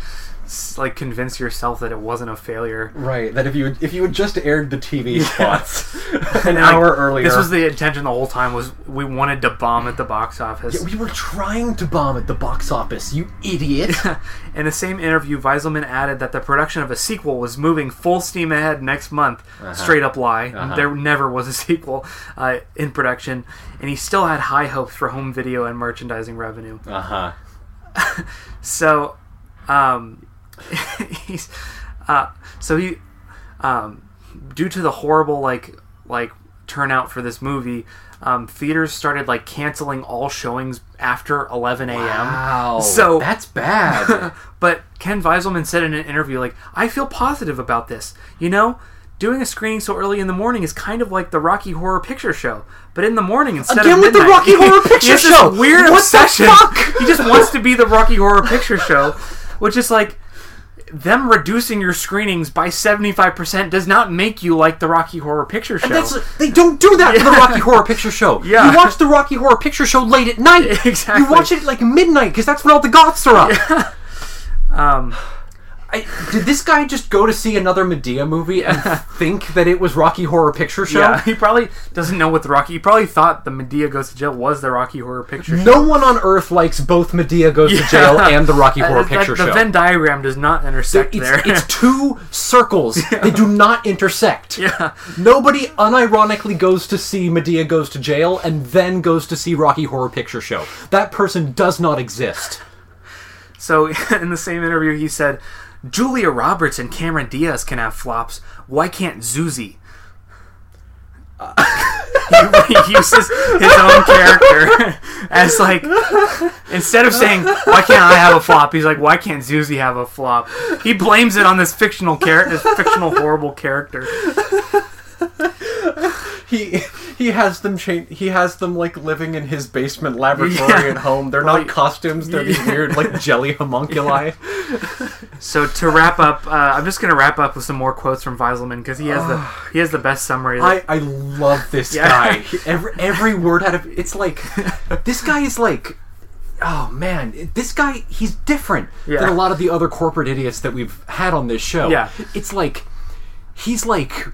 like convince yourself that it wasn't a failure. Right. That if you if you had just aired the TV spots [laughs] an And, like, hour earlier, This was the intention the whole time. Was we wanted to bomb at the box office. Yeah, we were trying to bomb at the box office. You idiot. [laughs] In the same interview, Viselman added that the production of a sequel was moving full steam ahead next month. Straight up lie. Uh-huh. There never was a sequel uh, in production, and he still had high hopes for home video and merchandising revenue. uh huh. [laughs] So, um, [laughs] he's, uh, so he, um, due to the horrible like like turnout for this movie, um, theaters started like canceling all showings after 11 a.m. Wow. So- that's bad. [laughs] But Kenn Viselman said in an interview, like, I feel positive about this. You know, doing a screening so early in the morning is kind of like the Rocky Horror Picture Show. But in the morning instead Again of with the Rocky Horror Picture Show! weird What the obsession. fuck? He just wants to be the Rocky Horror Picture Show, which is like them reducing your screenings by 75% does not make you like the Rocky Horror Picture Show. That's they don't do that for the Rocky Horror Picture Show. [laughs] Yeah. you watch the Rocky Horror Picture Show late at night. [laughs] Exactly. You watch it at like midnight because that's when all the goths are up. [laughs] um, I, did this guy just go to see another Madea movie and [laughs] think that it was Rocky Horror Picture Show? yeah, he probably doesn't know what the Rocky. He probably thought the Madea Goes to Jail was the Rocky Horror Picture Show. No one on earth likes both Madea Goes to Jail and the Rocky Horror Uh, that- Picture the Show. Venn diagram does not intersect it's, there. it's [laughs] two circles. They do not intersect. yeah. Nobody unironically goes to see Madea Goes to Jail and then goes to see Rocky Horror Picture Show. That person does not exist. So [laughs] in the same interview, he said, "Julia Roberts and Cameron Diaz can have flops. Why can't Zoozie?" Uh, [laughs] he, he uses his own character [laughs] as like instead of saying why can't I have a flop, he's like why can't Zoozie have a flop? He blames it on this fictional character, this fictional horrible character. [laughs] He he has them change. He has them like living in his basement laboratory Yeah. at home. They're Right. not costumes. They're these weird like jelly homunculi. So to wrap up, uh, I'm just gonna wrap up with some more quotes from Viselman because he has the [sighs] he has the best summary. I I love this Yeah. guy. [laughs] He- Every every word out of it's like this guy is like. Oh man, this guy, he's different Yeah. than a lot of the other corporate idiots that we've had on this show. Yeah. It's like, he's like,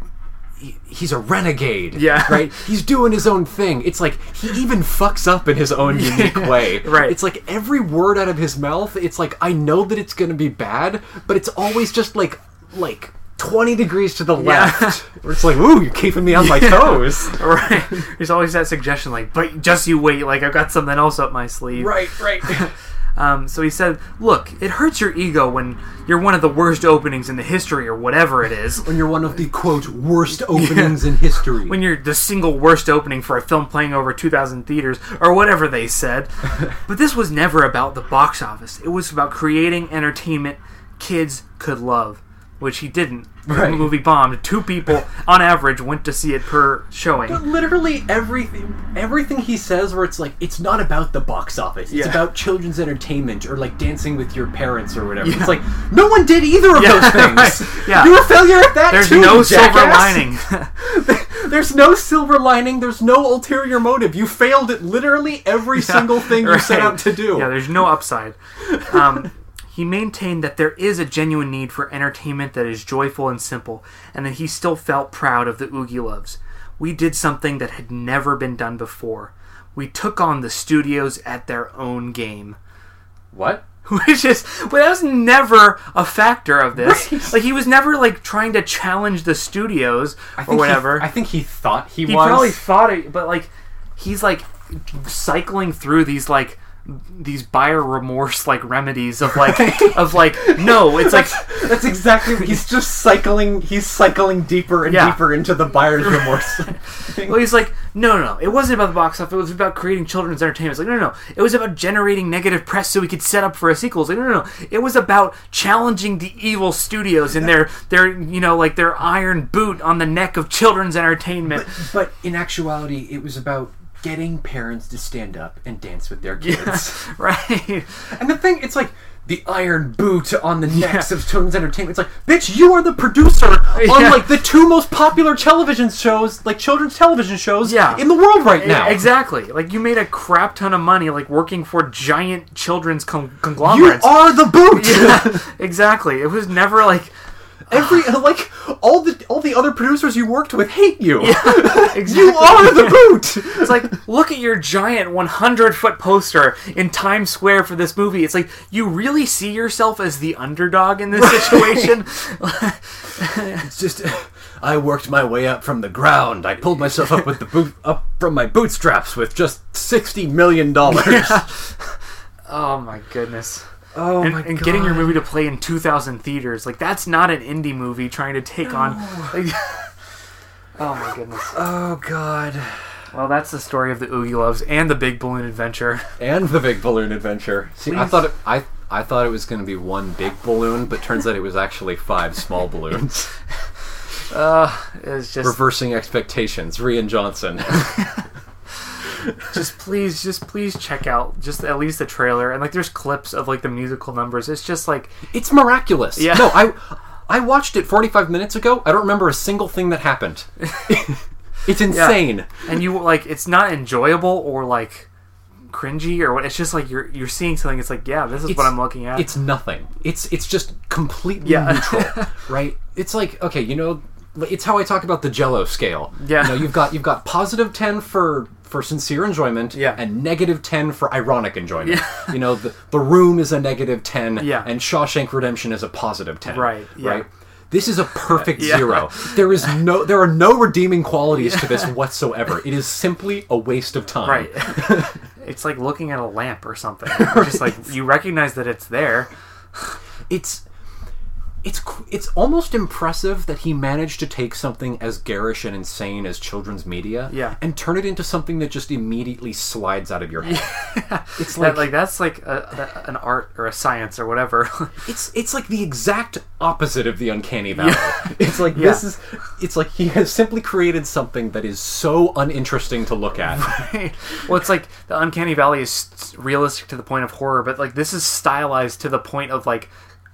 he's a renegade. Yeah. [laughs] Right? He's doing his own thing. It's like, he even fucks up in his own [laughs] unique way. Right. It's like every word out of his mouth, it's like, I know that it's gonna be bad, but it's always just like, like, 20 degrees to the Yeah. left. [laughs] Where it's like, ooh, you're keeping me on my toes. right. There's always that suggestion, like, but just you wait, like I've got something else up my sleeve. right, right. Um, so he said, "Look, it hurts your ego when you're one of the worst openings in the history, or whatever it is. when you're one of the quote worst [laughs] openings in history. When you're the single worst opening for a film playing over 2,000 theaters, or whatever they said. [laughs] but this was never about the box office. It was about creating entertainment kids could love, which he didn't. Right. The movie bombed. Two people, on average, went to see it per showing. But literally everything everything he says where it's like it's not about the box office. It's Yeah. about children's entertainment or like dancing with your parents or whatever. Yeah. It's like no one did either of Yeah, those [laughs] things. right. Yeah. You're a failure at that There's too. There's no you silver lining. [laughs] There's no silver lining. There's no ulterior motive. You failed at literally every [laughs] single thing you set out to do. Yeah, there's no upside. Um, he maintained that there is a genuine need for entertainment that is joyful and simple, and that he still felt proud of the Oogieloves. We did something that had never been done before. We took on the studios at their own game. what? [laughs] Which is, well, that was never a factor of this. Right. Like he was never like trying to challenge the studios or whatever. He, I think he thought he, was he was. probably thought it, but like he's like cycling through these like these buyer remorse like remedies of like of like no, it's like That's exactly. [laughs] He's just cycling. He's cycling deeper and Yeah. deeper into the buyer's remorse. well, he's like no, no, no. It wasn't about the box office. It was about creating children's entertainment. It's like no, no, no. It was about generating negative press so we could set up for a sequel. It's like no, no, no. It was about challenging the evil studios and their their you know like their iron boot on the neck of children's entertainment. But in actuality, it was about getting parents to stand up and dance with their kids. [laughs] right? and the thing, it's like the iron boot on the necks of children's entertainment. It's like, bitch, you are the producer on [laughs] Yeah. like the two most popular television shows, like children's television shows, Yeah. in the world right now. Exactly. Like you made a crap ton of money, like working for giant children's con- You conglomerates. are the boot. [laughs] Yeah, exactly. It was never like Every [laughs] like all the all the other producers you worked with hate you. [laughs] exactly. You are the [laughs] boot. It's like look at your giant 100 foot poster in Times Square for this movie. It's like you really see yourself as the underdog in this situation. It's just I worked my way up from the ground. I pulled myself up with the boot up from my bootstraps with just sixty million dollars. oh my goodness. Oh and, my and getting your movie to play in 2,000 theaters, like that's not an indie movie trying to take on. Like, [laughs] oh my goodness. Oh god. Well, that's the story of the Oogieloves and the Big Balloon Adventure. [laughs] And the big balloon adventure. See, I thought it, I I thought it was going to be one big balloon, but turns out it was actually five small balloons. [laughs] Uh, it's just, Reversing expectations. Rian Johnson. Just please, just please check out just at least the trailer and like there's clips of like the musical numbers. It's just like it's miraculous. Yeah. No, I I watched it 45 minutes ago. I don't remember a single thing that happened. [laughs] it's insane. and you like it's not enjoyable or like cringy or what. It's just like you're you're seeing something. It's like yeah, this is what I'm looking at. It's nothing. It's it's just completely Yeah. neutral, [laughs] right? It's like okay, you know, it's how I talk about the Jello scale. Yeah. you know, you've got you've got positive ten for for sincere enjoyment, Yeah. and negative ten for ironic enjoyment. Yeah. [laughs] You know, the the Room is a negative ten, Yeah. and Shawshank Redemption is a positive ten. Right, yeah. Right. This is a perfect Yeah. zero. [laughs] There is no, there are no redeeming qualities to this whatsoever. It is simply a waste of time. right. [laughs] it's like looking at a lamp or something. It's just like you recognize that it's there. it's it's it's almost impressive that he managed to take something as garish and insane as children's media Yeah. and turn it into something that just immediately slides out of your head. [laughs] It's That, like, like that's like a, a, an art or a science or whatever. [laughs] it's it's like the exact opposite of the uncanny valley. [laughs] It's like Yeah. this is it's like he has simply created something that is so uninteresting to look at. well, it's like the uncanny valley is realistic to the point of horror, but like this is stylized to the point of like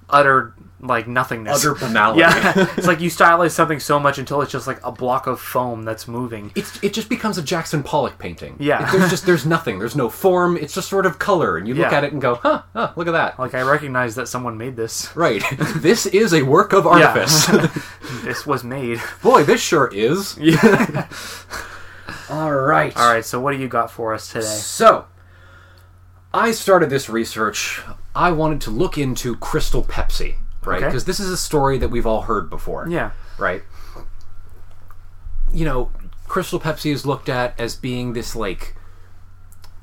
utter like nothingness. Utter banality. Yeah, it's like you stylize something so much until it's just like a block of foam that's moving. It's, it just becomes a Jackson Pollock painting. Yeah. It- there's just there's nothing. There's no form. It's just sort of color, and you look Yeah. at it and go, huh, huh, look at that. Like I recognize that someone made this. Right. [laughs] this is a work of artifice. [laughs] [laughs] this was made. Boy, this sure is. Yeah. All right. All right. So what do you got for us today? So, I started this research. I wanted to look into Crystal Pepsi, right? Okay. Because this is a story that we've all heard before. Yeah. Right? You know, Crystal Pepsi is looked at as being this, like.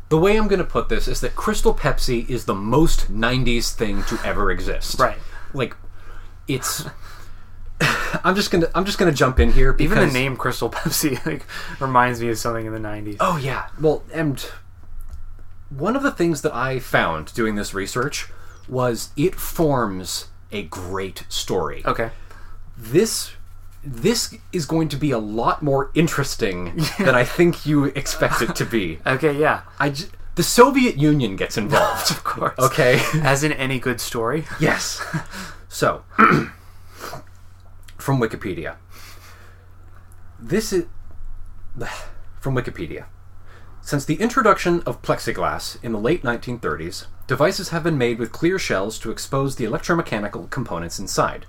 The way I'm going to put this is that Crystal Pepsi is the most 90s thing to ever exist. Right. Like, it's. [laughs] I'm just gonna I'm just gonna jump in here because Even the name Crystal Pepsi [laughs] like reminds me of something in the '90s. Oh yeah. Well, and one of the things that I found doing this research was it forms a great story. Okay. This this is going to be a lot more interesting [laughs] than I think you expect it to be. Okay. Yeah. I j- the Soviet Union gets involved. [laughs] Of course. Okay. As in any good story. Yes. [laughs] So, [clears throat] from Wikipedia. This is [sighs] from Wikipedia. Since the introduction of plexiglass in the late 1930s, devices have been made with clear shells to expose the electromechanical components inside.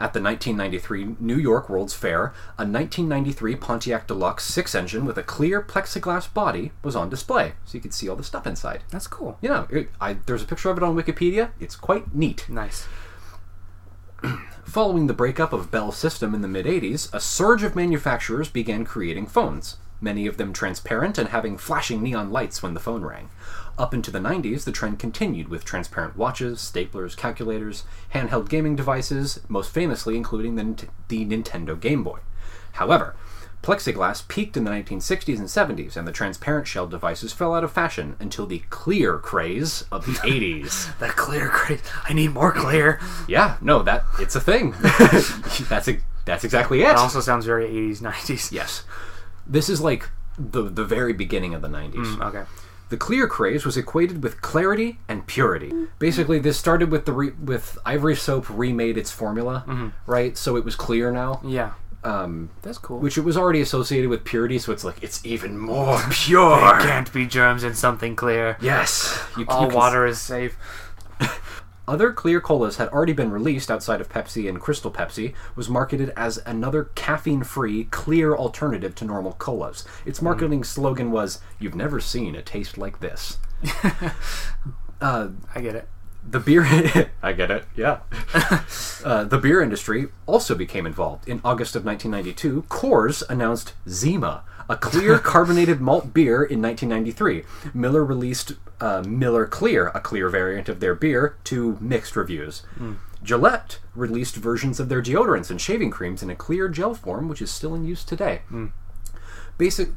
At the 1993 New York World's Fair, a 1993 Pontiac Deluxe 6 engine with a clear plexiglass body was on display, so you could see all the stuff inside. That's cool. You know, it, I, there's a picture of it on Wikipedia. It's quite neat. Nice. [clears throat] Following the breakup of Bell System in the mid 80s, a surge of manufacturers began creating phones, many of them transparent and having flashing neon lights when the phone rang. Up into the 90s, the trend continued with transparent watches, staplers, calculators, handheld gaming devices, most famously including the, the Nintendo Game Boy. However, plexiglass peaked in the 1960s and 70s, and the transparent shell devices fell out of fashion until the clear craze of the [laughs] 80s. That clear, craze. I need more clear. Yeah, no, that it's a thing. [laughs] that's a, that's exactly it. It also sounds very 80s, 90s. yes, this is like the the very beginning of the '90s. Mm, Okay. The clear craze was equated with clarity and purity. Basically, this started with the re- with Ivory Soap remade its formula, right? So it was clear now, Yeah. um, That's cool. which it was already associated with purity. So it's like it's even more there pure. can't be germs in something clear. Yes, you, All you can water is safe. Other clear colas had already been released outside of Pepsi and Crystal Pepsi, was marketed as another caffeine-free, clear alternative to normal colas. Its marketing slogan was, "You've never seen a taste like this." [laughs] I get it. The beer, [laughs] I get it, yeah. [laughs] uh, the beer industry also became involved. In August of 1992, Coors announced Zima, a clear carbonated malt beer in 1993. Miller released uh, Miller Clear, a clear variant of their beer, to mixed reviews. Gillette released versions of their deodorants and shaving creams in a clear gel form, which is still in use today. Basic,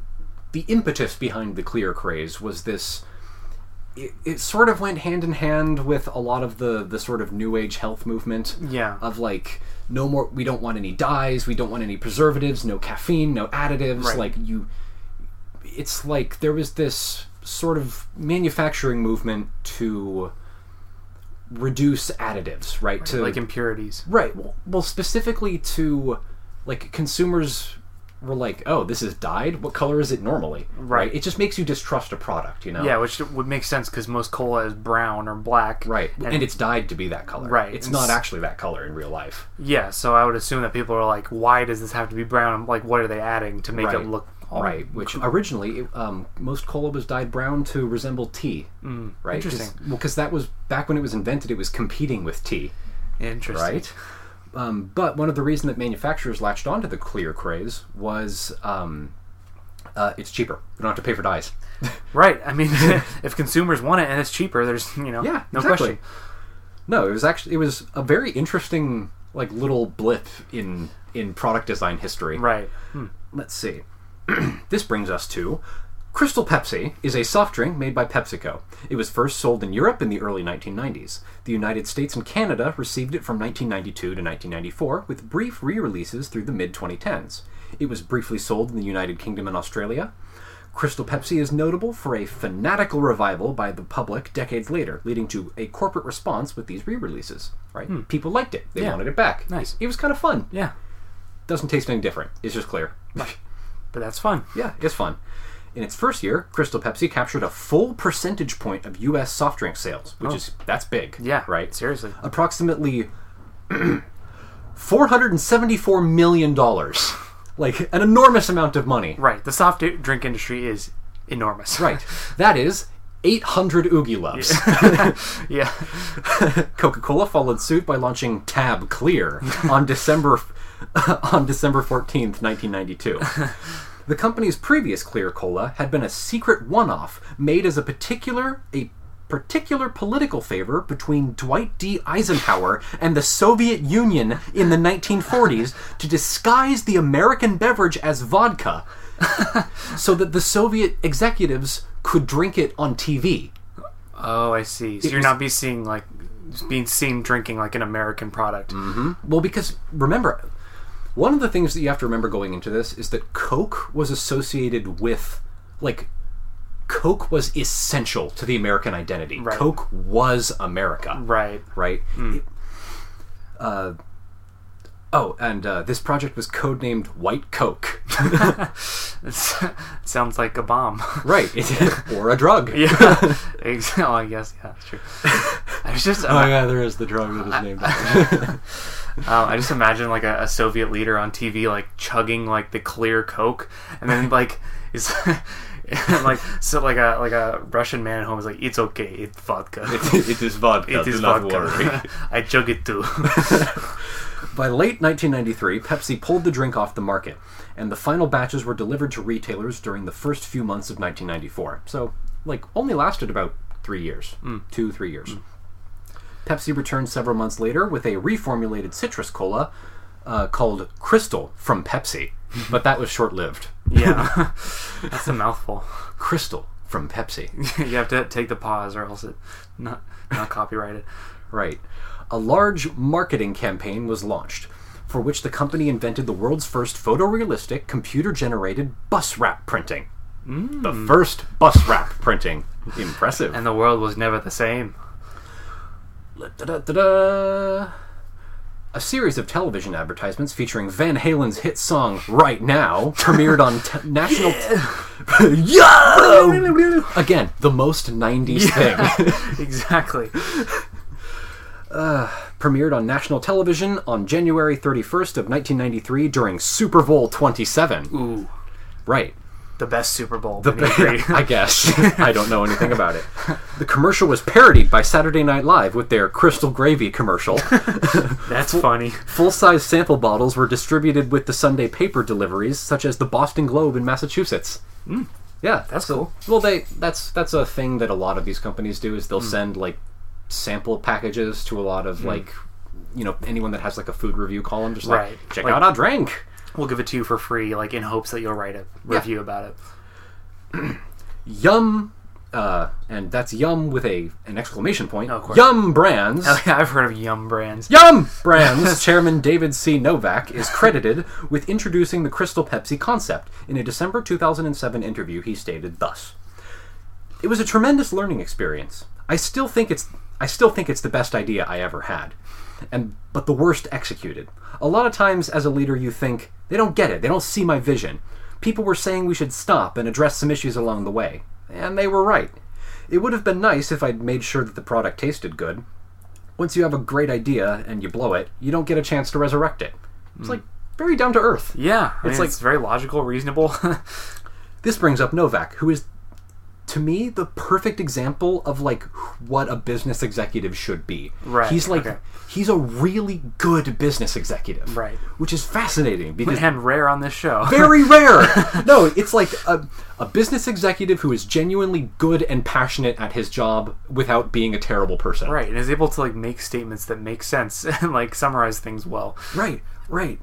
the impetus behind the clear craze was this it, it sort of went hand in hand with a lot of the the sort of new age health movement Yeah. of like no more we don't want any dyes we don't want any preservatives no caffeine no additives Right. like you it's like there was this sort of manufacturing movement to reduce additives right to like impurities. right well, well specifically to like consumers were like oh this is dyed what color is it normally Right. it just makes you distrust a product you know Yeah, which would make sense because most cola is brown or black. Right, and, And, it's dyed to be that color. Right, it's and not actually that color in real life. yeah, so I would assume that people are like, why does this have to be brown? Like, what are they adding to make right, it look Right, Which originally, um, most cola was dyed brown to resemble tea. Mm, right, 'Cause- interesting. well, because that was back when it was invented, it was competing with tea. Interesting. Right. Um, but one of the reasons that manufacturers latched onto the clear craze was um, uh, it's cheaper. We don't have to pay for dyes. [laughs] Right. I mean, [laughs] if consumers want it and it's cheaper, there's you know Yeah, no exactly. question. No, it was actually it was a very interesting like little blip in in product design history. Right. Let's see. [clears throat] this brings us to Crystal Pepsi is a soft drink made by PepsiCo. It was first sold in Europe in the early 1990s. The United States and Canada received it from 1992 to 1994, with brief re releases through the mid 2010s. It was briefly sold in the United Kingdom and Australia. Crystal Pepsi is notable for a fanatical revival by the public decades later, leading to a corporate response with these re releases. Right? Hmm. People liked it, they Yeah. wanted it back. Nice. It was kind of fun. Yeah. Doesn't taste any different, it's just clear. But that's fun. Yeah, it's fun. In its first year, Crystal Pepsi captured a full percentage point of U.S. soft drink sales, which oh. is that's big. Oh. Yeah. right. Seriously. Approximately four hundred and seventy-four million dollars, like an enormous amount of money. Right. The soft drink industry is enormous. Right. That is 800 Oogieloves. yeah. [laughs] [laughs] Coca-Cola followed suit by launching Tab Clear on December [laughs] on December 14th, 1992. The company's previous Clear Cola had been a secret one-off made as a particular a particular political favor between Dwight D. Eisenhower and the Soviet Union in the 1940s [laughs] to disguise the American beverage as vodka [laughs] so that the Soviet executives could drink it on TV. Oh, I see. So It you're was- not be seeing like being seen drinking like an American product. Mm-hmm. Well, because remember, one of the things that you have to remember going into this is that Coke was associated with, like, Coke was essential to the American identity. Right. Coke was America, Right. right? It- uh, oh, and uh, this project was codenamed White Coke. [laughs] It sounds like a bomb. right, or a drug. [laughs] yeah. [laughs] Oh, I guess yeah, that's true. I was just Oh yeah, there is the drug that is named after. Um, I just imagine like a, a Soviet leader on TV like chugging like the clear Coke, and then like is [laughs] like so like a like a Russian man at home is like it's okay, it's vodka. [laughs] it is vodka. It is do not vodka. worry. [laughs] I chug it too. By late 1993, Pepsi pulled the drink off the market, and the final batches were delivered to retailers during the first few months of 1994. So, like, only lasted about three years, two, three years. Pepsi returned several months later with a reformulated citrus cola uh, called Crystal from Pepsi, but that was short lived. yeah, [laughs] that's a mouthful. Crystal from Pepsi. [laughs] you have to take the pause, or else it not not copyrighted. Right. A large marketing campaign was launched, for which the company invented the world's first photorealistic computer generated bus wrap printing. The first bus wrap printing. Impressive. And the world was never the same. A series of television advertisements featuring Van Halen's hit song "Right Now" premiered on t- [laughs] national. [laughs] Yo! [laughs] Again, the most '90s thing. exactly. Uh, premiered on national television on January 31st of 1993 during Super Bowl 27. Ooh, Right. The best Super Bowl. The [laughs] Agree. I guess. [laughs] I don't know anything about it. The commercial was parodied by Saturday Night Live with their Crystal Gravy commercial. [laughs] That's funny. Full-size sample bottles were distributed with the Sunday paper deliveries, such as the Boston Globe in Massachusetts. Hmm. Yeah, That's so- cool. Well, they that's that's a thing that a lot of these companies do is they'll hmm. send like sample packages to a lot of hmm. like you know anyone that has like a food review column, just like check Like- out our drink. We'll give it to you for free, like in hopes that you'll write a review about it. [clears throat] Yum, uh, and that's Yum with a an exclamation point. of course. Yum Brands. [laughs] I've heard of Yum brands. Yum Brands [laughs] Chairman David C. Novak is credited with introducing the Crystal Pepsi concept. In a December 2007 interview, he stated thus: "It was a tremendous learning experience. I still think it's I still think it's the best idea I ever had, and but the worst executed. A lot of times, as a leader, you think they don't get it. They don't see my vision. People were saying we should stop and address some issues along the way, and they were right. It would have been nice if I'd made sure that the product tasted good, once you have a great idea and you blow it, you don't get a chance to resurrect it. It's like hmm. very down to earth. Yeah, I It's mean, like- it's very logical, reasonable. [laughs] This brings up Novak, who is to me the perfect example of like what a business executive should be. Right, He's like okay. he's a really good business executive. Right. Which is fascinating because and rare on this show. very rare. [laughs] no, it's like a, a business executive who is genuinely good and passionate at his job without being a terrible person. right, and is able to like make statements that make sense [laughs] and like summarize things well. Right, right.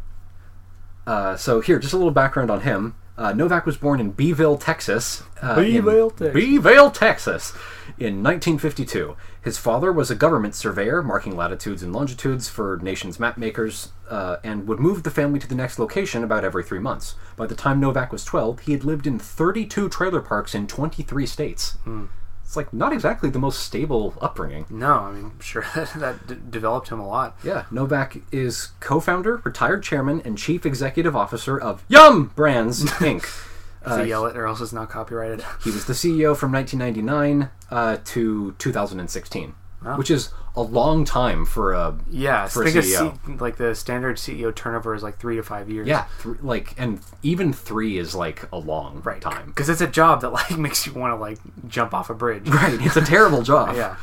Uh, so here, just a little background on him. Uh, Novak was born in Beeville, Texas. Uh, Beeville, in- Texas. Beeville, Texas, in 1952. His father was a government surveyor, marking latitudes and longitudes for nation's map makers, uh, and would move the family to the next location about every three months. By the time Novak was 12, he had lived in 32 trailer parks in 23 states. Hmm. It's like not exactly the most stable upbringing. No, I mean, I'm sure [laughs] that d- developed him a lot. Yeah, Novak is co-founder, retired chairman, and chief executive officer of Yum Brands [laughs] Inc. To yell it, or else it's not copyrighted. He was the CEO from 1999 uh, to 2016. Which is a long time for a Yeah, for a think of CEO. C- like the standard CEO turnover is like three to five years. yeah, th- like and even three is like a long right. time. because it's a job that like [laughs] makes you want to like jump off a bridge. [laughs] Right, it's a terrible job. [laughs] Yeah,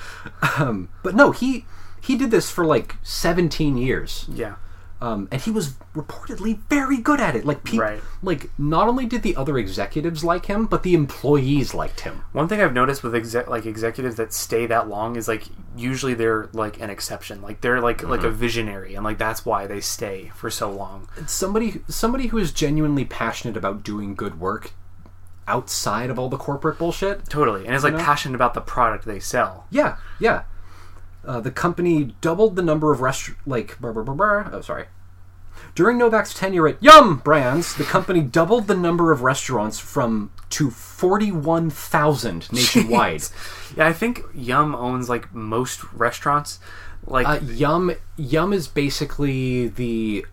Um, but no, he he did this for like 17 years. yeah. Um, and he was reportedly very good at it. Like people, Right. like not only did the other executives like him, but the employees liked him. One thing I've noticed with exec- like executives that stay that long is like usually they're like an exception. Like they're like like Mm-hmm. a visionary, and like that's why they stay for so long. Somebody, somebody who is genuinely passionate about doing good work outside of all the corporate bullshit. Totally, and is like know? passionate about the product they sell. Yeah, yeah. Uh, the company doubled the number of rest like brr, brr, brr, brr. oh sorry. During Novak's tenure at Yum Brands, the company doubled the number of restaurants from to forty-one thousand [laughs] nationwide. Yeah, I think Yum owns like most restaurants. Like Uh, Yum Yum is basically the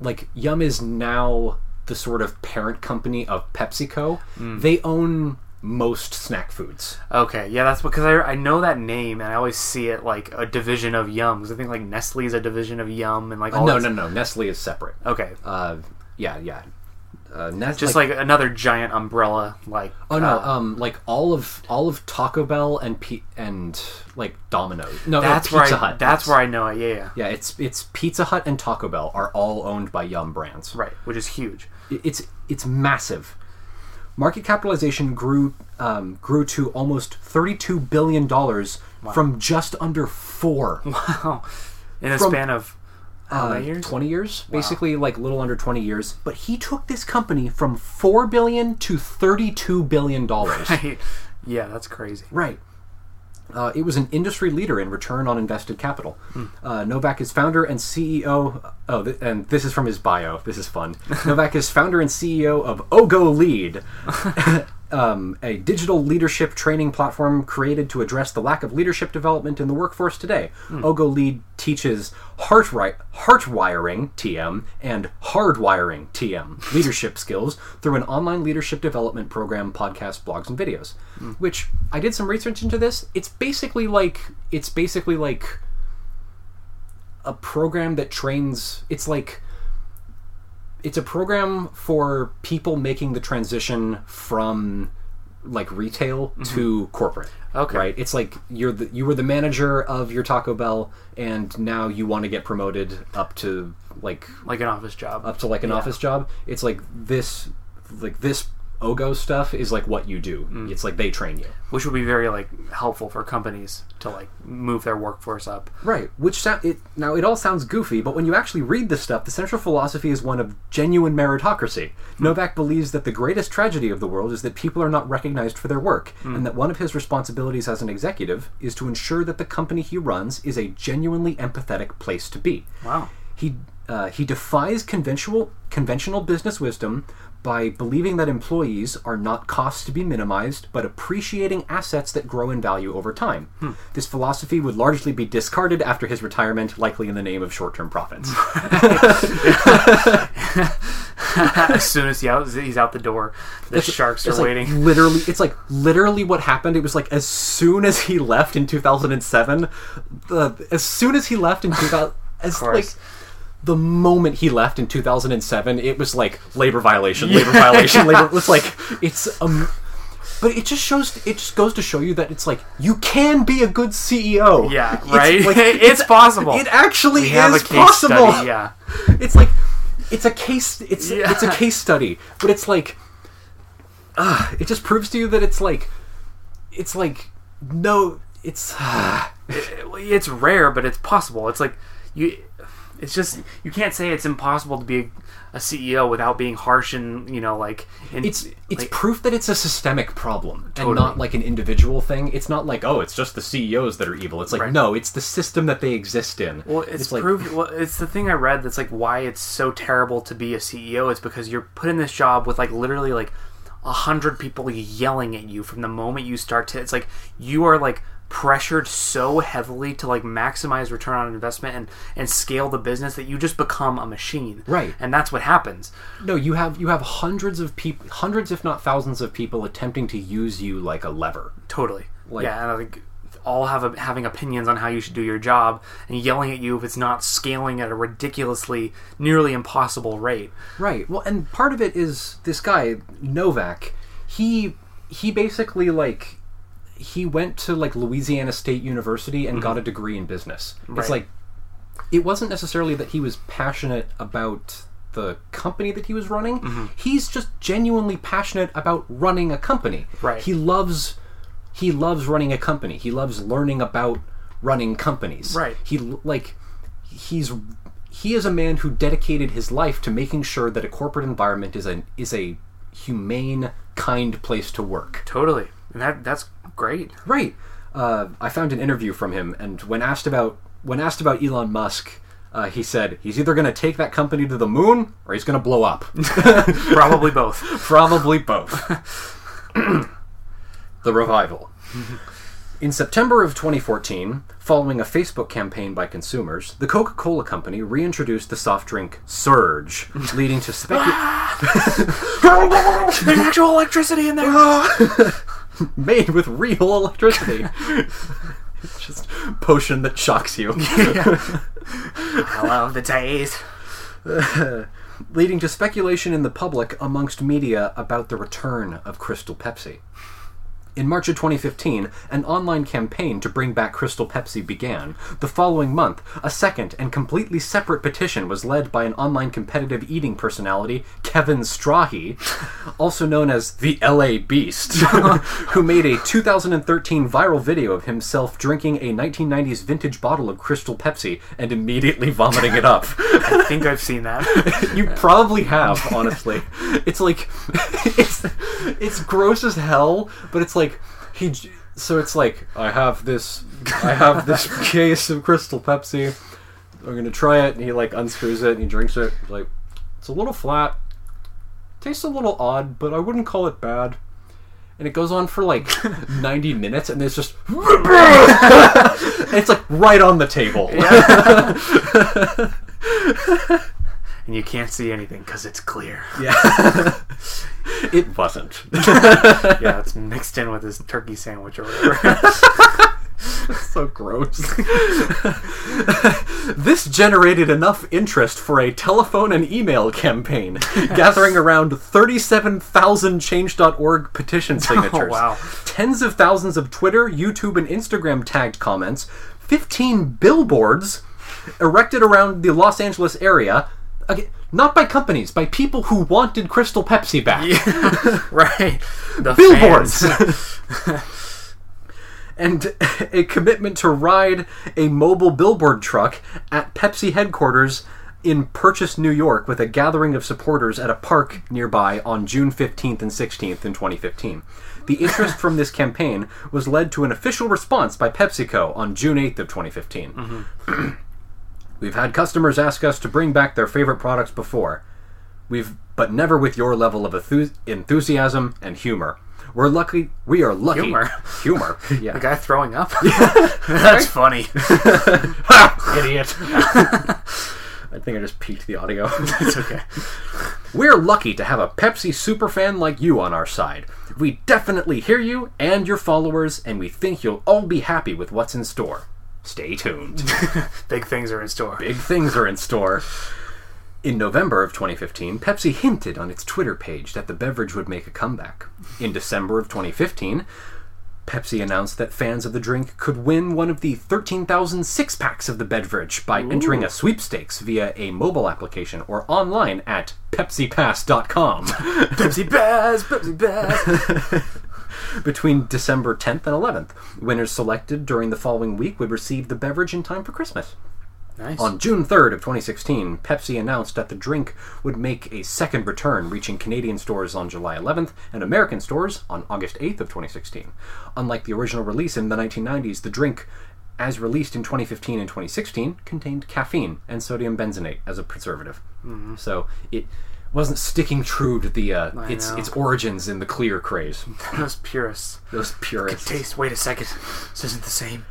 like Yum is now the sort of parent company of PepsiCo. They own most snack foods. okay, yeah, that's because I, I know that name and I always see it like a division of Yum because I think like Nestle is a division of Yum and like all no, this- no, no. Nestle is separate. Okay, Uh, yeah, yeah. Uh, Nes- just like, another giant umbrella. Like oh no, uh, um, like all of all of Taco Bell and P- and like Domino's. No, that's no, where Pizza I, Hut. that's It's- where I know it. Yeah, yeah, Yeah, it's it's Pizza Hut and Taco Bell are all owned by Yum Brands. right, which is huge. it's it's massive. Market capitalization grew um, grew to almost thirty two billion dollars from just under four. [laughs] Wow, in a From- span of how uh, many years? Twenty years, basically, like little under twenty years. But he took this company from four billion to thirty two billion dollars. [laughs] Right. Yeah, that's crazy. Right. Uh, it was an industry leader in return on invested capital. Uh, Novak is founder and CEO. Oh, th- and this is from his bio. This is fun. [laughs] Novak is founder and CEO of OGOLead, [laughs] um, a digital leadership training platform created to address the lack of leadership development in the workforce today. OGOLead teaches heart ri- heart wiring (TM) and hardwiring (TM) [laughs] leadership skills through an online leadership development program, podcast, blogs, and videos. Which I did some research into this. It's basically like it's basically like a program that trains. It's like it's a program for people making the transition from like retail mm-hmm. to corporate. Okay. Right? It's like you're the you were the manager of your Taco Bell and now you want to get promoted up to like Like an office job. up to like an Yeah. office job. It's like this like this Ogo stuff is like what you do. Mm. It's like they train you. which would be very like helpful for companies to like move their workforce up. Right. Which sound it now it all sounds goofy, but when you actually read this stuff, the central philosophy is one of genuine meritocracy. Novak believes that the greatest tragedy of the world is that people are not recognized for their work, and that one of his responsibilities as an executive is to ensure that the company he runs is a genuinely empathetic place to be. Wow. He uh, he defies conventional conventional business wisdom by believing that employees are not costs to be minimized, but appreciating assets that grow in value over time. Hmm. This philosophy would largely be discarded after his retirement, likely in the name of short-term profits. [laughs] as soon as he out, he's out the door, the sharks are like waiting. literally, it's like literally what happened. It was like as soon as he left in 2007, the, as soon as he left in 2000, as like. The moment he left in 2007, it was like labor violation, labor violation, labor. It's like [laughs] it's um, but it just shows. It just goes to show you that it's like you can be a good CEO. Yeah, It's right? like- [laughs] It's possible. It actually is possible. study. Yeah. [laughs] It's like it's a case. It's Yeah. it's a case study, but it's like, uh, it just proves to you that it's like, it's like no, it's. [sighs] [sighs] it's rare, but it's possible. It's like you. It's just you can't say it's impossible to be a, CEO without being harsh and you know like. And, It's it's like, proof that it's a systemic problem and not like an individual thing. It's not like oh, it's just the CEOs that are evil. It's like Right. no, it's the system that they exist in. Well, it's, like proof. Well, it's the thing I read that's like why it's so terrible to be a CEO. It's because you're put in this job with like literally like a hundred people yelling at you from the moment you start to. It's like you are like pressured so heavily to like maximize return on investment and and scale the business that you just become a machine. Right. And that's what happens. no, you have you have hundreds of people, hundreds if not thousands of people attempting to use you like a lever. Totally. Like- yeah, and I think all have a, having opinions on how you should do your job and yelling at you if it's not scaling at a ridiculously nearly impossible rate. Right. Well, and part of it is this guy Novak. He he basically like he went to like Louisiana State University and got mm-hmm. a degree in business. Right. It's like it wasn't necessarily that he was passionate about the company that he was running. Mm-hmm. He's just genuinely passionate about running a company. Right. He loves he loves running a company. He loves learning about running companies. Right. He like he's he is a man who dedicated his life to making sure that a corporate environment is a is a humane, kind place to work. Totally. And that that's great. Right. Uh, I found an interview from him, and when asked about when asked about Elon Musk, uh, he said he's either going to take that company to the moon or he's going to blow up. [laughs] Probably both. [laughs] Probably both. [clears throat] the revival. In September of 2014, following a Facebook campaign by consumers, the Coca Cola Company reintroduced the soft drink Surge, leading to speculation. [laughs] There's actual electricity in there. [laughs] made with real electricity. it's [laughs] just potion that shocks you. [laughs] I love the taste. leading to speculation in the public amongst media about the return of Crystal Pepsi. In March of 2015, an online campaign to bring back Crystal Pepsi began. The following month, a second and completely separate petition was led by an online competitive eating personality, Kevin Strahle, [laughs] also known as the LA Beast, [laughs] who made a 2013 viral video of himself drinking a 1990s vintage bottle of Crystal Pepsi and immediately [laughs] vomiting it up. I think I've seen that. You probably have, honestly. It's like it's it's gross as hell, but it's like he. So it's like I have this, I have this [laughs] case of Crystal Pepsi. I'm gonna try it, and he like unscrews it and he drinks it. He's like, it's a little flat, tastes a little odd, but I wouldn't call it bad. And it goes on for like [laughs] 90 minutes, and it's just. [laughs] it's like right on the table. And you can't see anything because it's clear. Yeah. [laughs] it wasn't. [laughs] Yeah, it's mixed in with his turkey sandwich or whatever. [laughs] so gross. this generated enough interest for a telephone and email campaign, gathering around 37,000 Change.org petition oh, signatures. wow. Tens of thousands of Twitter, YouTube, and Instagram tagged comments, 15 billboards erected around the Los Angeles area. Again, not by companies, by people who wanted Crystal Pepsi back. [laughs] right. The Billboards! [laughs] and a commitment to ride a mobile billboard truck at Pepsi headquarters in Purchase, New York, with a gathering of supporters at a park nearby on June 15th and 16th in 2015. The interest from this campaign was led to an official response by PepsiCo on June 8th of 2015. [clears throat] We've had customers ask us to bring back their favorite products before. We've but never with your level of enthu- enthusiasm and humor. We're lucky. We are lucky. Humor? [laughs] Humor. [laughs] Yeah. The guy throwing up? [laughs] That's funny. Idiot. I think I just peaked the audio. It's okay. We're lucky to have a Pepsi superfan like you on our side. We definitely hear you and your followers, and we think you'll all be happy with what's in store. Stay tuned. [laughs] Big things are in store. Big things are in store. In November of 2015, Pepsi hinted on its Twitter page that the beverage would make a comeback. In December of 2015, Pepsi announced that fans of the drink could win one of the 13,000 six packs of the beverage by entering a sweepstakes via a mobile application or online at PepsiPass.com. [laughs] Pepsi Bass, Pepsi Bass. [laughs] Between December 10th and 11th, winners selected during the following week would receive the beverage in time for Christmas. Nice. On June 3rd of 2016, Pepsi announced that the drink would make a second return, reaching Canadian stores on July 11th and American stores on August 8th of 2016. Unlike the original release in the 1990s, the drink, as released in 2015 and 2016, contained caffeine and sodium benzoate as a preservative. Mm-hmm. So it wasn't sticking true to the uh, I its know. its origins in the clear craze. [laughs] Those purists. Those purists. Taste, wait a second. This isn't the same.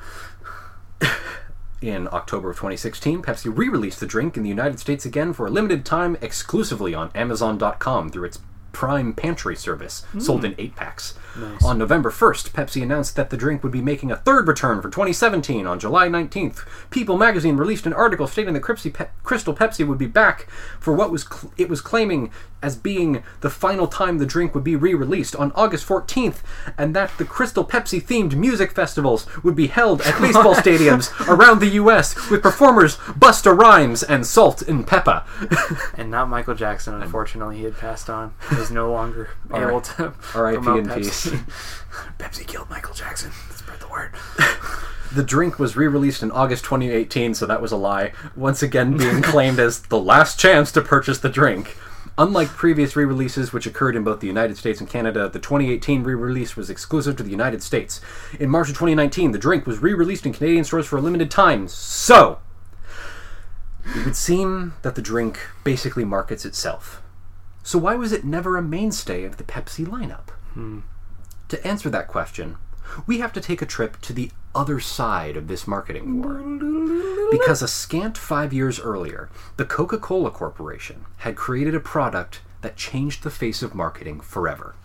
In October of 2016, Pepsi re released the drink in the United States again for a limited time exclusively on Amazon.com through its Prime Pantry service, sold in eight packs. On November 1st, Pepsi announced that the drink would be making a third return for 2017. On July 19th, People magazine released an article stating that Crystal Pepsi would be back for what was cl- it was claiming as being the final time the drink would be re-released on August 14th, and that the Crystal Pepsi themed music festivals would be held at baseball [laughs] stadiums around the U.S. with performers Busta Rhymes and Salt and Peppa. [laughs] And not Michael Jackson, unfortunately. He had passed on. He was no longer [laughs] able to R.I.P. in Pepsi. peace. Pepsi killed Michael Jackson. Spread the word. The drink was re-released in August 2018, so that was a lie. Once again, being claimed as the last chance to purchase the drink. Unlike previous re-releases, which occurred in both the United States and Canada, the 2018 re-release was exclusive to the United States. In March of 2019, the drink was re-released in Canadian stores for a limited time. So, it would seem that the drink basically markets itself. So why was it never a mainstay of the Pepsi lineup? Hmm. To answer that question, we have to take a trip to the other side of this marketing war. Because a scant five years earlier, the Coca Cola Corporation had created a product that changed the face of marketing forever.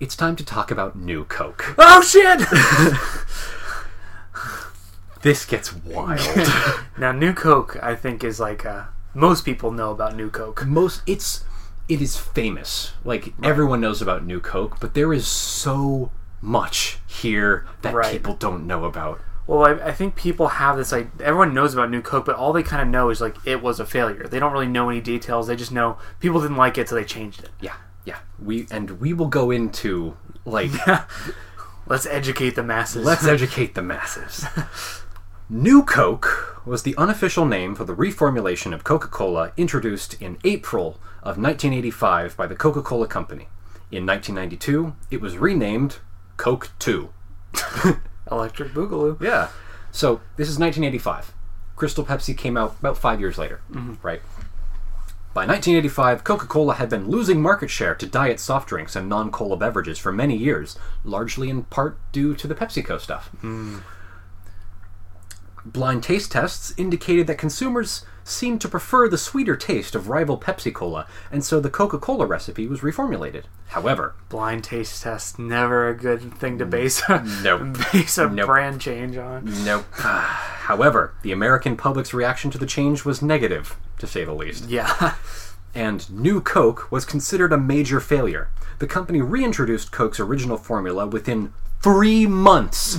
It's time to talk about New Coke. [laughs] Oh shit! [laughs] This gets wild. [laughs] now, New Coke, I think, is like uh, most people know about New Coke. Most it's it is famous. Like everyone knows about New Coke, but there is so much here that Right. people don't know about. Well, I, I think people have this like everyone knows about New Coke, but all they kind of know is like it was a failure. They don't really know any details. They just know people didn't like it, so they changed it. Yeah, yeah. We and we will go into like [laughs] Let's educate the masses. let's [laughs] educate the masses. [laughs] New Coke was the unofficial name for the reformulation of Coca-Cola introduced in April of 1985 by the Coca-Cola Company. In 1992, it was renamed Coke 2. [laughs] Electric Boogaloo. Yeah. So this is 1985. Crystal Pepsi came out about five years later, mm-hmm. right? By 1985, Coca Cola had been losing market share to diet soft drinks and non cola beverages for many years, largely in part due to the PepsiCo stuff. Mm. Blind taste tests indicated that consumers seemed to prefer the sweeter taste of rival Pepsi Cola, and so the Coca Cola recipe was reformulated. However, Blind taste test never a good thing to base a [laughs] Nope. [laughs] base a Nope. brand change on. Nope. [sighs] However, the American public's reaction to the change was negative, to say the least. Yeah. [laughs] And New Coke was considered a major failure. The company reintroduced Coke's original formula within three months,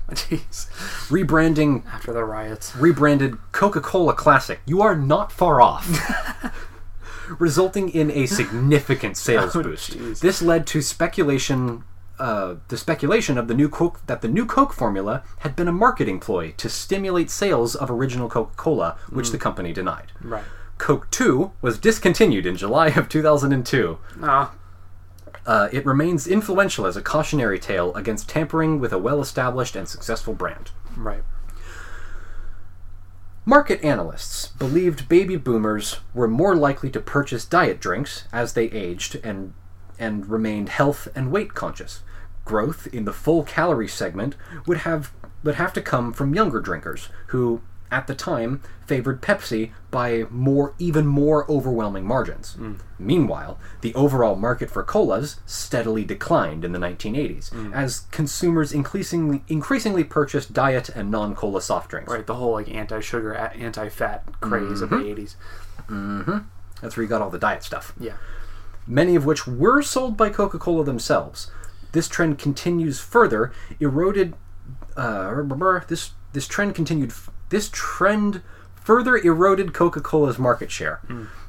[laughs] Jeez. rebranding After the riots. rebranded Coca-Cola Classic. You are not far off. [laughs] resulting in a significant [laughs] sales Oh, boost. jeez. This led to speculation uh, the speculation of the new Coke that the new Coke formula had been a marketing ploy to stimulate sales of original Coca-Cola, which Mm. the company denied. Right. Coke 2 was discontinued in July of 2002. Ah, Uh, it remains influential as a cautionary tale against tampering with a well-established and successful brand. right. Market analysts believed baby boomers were more likely to purchase diet drinks as they aged and and remained health and weight conscious. Growth in the full calorie segment would have would have to come from younger drinkers who at the time favored Pepsi by more even more overwhelming margins. Hmm. Meanwhile, the overall market for colas steadily declined in the 1980s hmm. as consumers increasingly increasingly purchased diet and non-cola soft drinks. Right. The whole like anti-sugar, anti-fat craze of the mm-hmm. '80s. Mm-hmm. That's where you got all the diet stuff. Yeah. Many of which were sold by Coca Cola themselves. This trend continues further, eroded. Uh, this this trend continued. This trend further eroded Coca Cola's market share.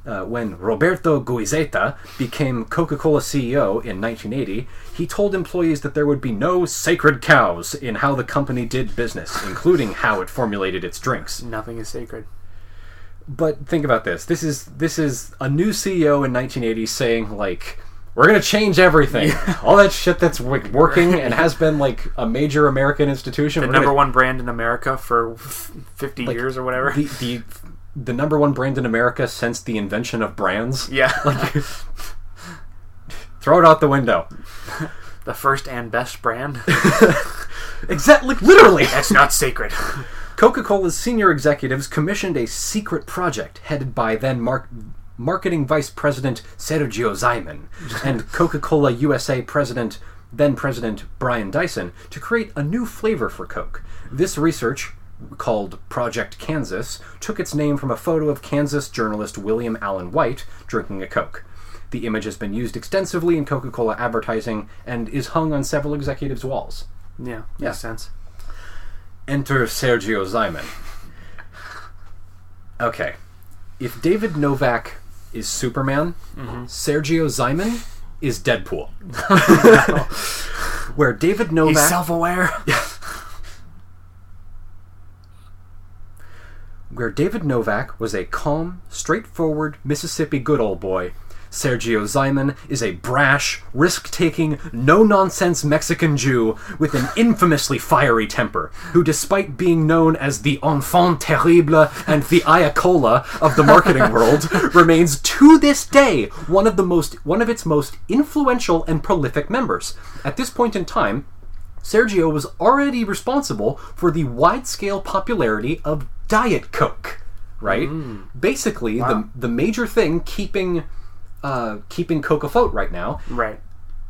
Uh, when Roberto Goizueta became Coca Cola CEO in 1980, he told employees that there would be no sacred cows in how the company did business, [laughs] including how it formulated its drinks. Nothing is sacred. But think about this. This is this is a new CEO in 1980 saying like we're gonna change everything. [laughs] All that shit that's like working and has been like a major American institution. The number gonna- one brand in America for 50 like, years or whatever. The, the the number one brand in America since the invention of brands. [laughs] yeah. Like, throw it out the window. [laughs] the first and best brand. Exactly, literally. That's not sacred. Coca-Cola's senior executives commissioned a secret project headed by then Mark marketing vice president Sergio Zyman and [laughs] Coca Cola USA president, then president Brian Dyson, to create a new flavor for Coke. This research, called Project Kansas, took its name from a photo of Kansas journalist William Allen White drinking a Coke. The image has been used extensively in Coca Cola advertising and is hung on several executives' walls. Yeah, Yeah. makes sense. Enter Sergio Zyman. Okay. If David Novak is Superman, mm-hmm. Sergio Zyman is Deadpool. [laughs] Where David Novak He's self-aware. [laughs] where David Novak was a calm, straightforward Mississippi good old boy, Sergio Zyman is a brash, risk taking, no nonsense Mexican Jew with an infamously fiery temper, who, despite being known as the enfant terrible and the Ayacola of the marketing [laughs] world, remains to this day one of the most one of its most influential and prolific members. At this point in time, Sergio was already responsible for the wide scale popularity of Diet Coke, right? Mm. Basically, the the major thing keeping uh, keeping Coke afloat right now. right.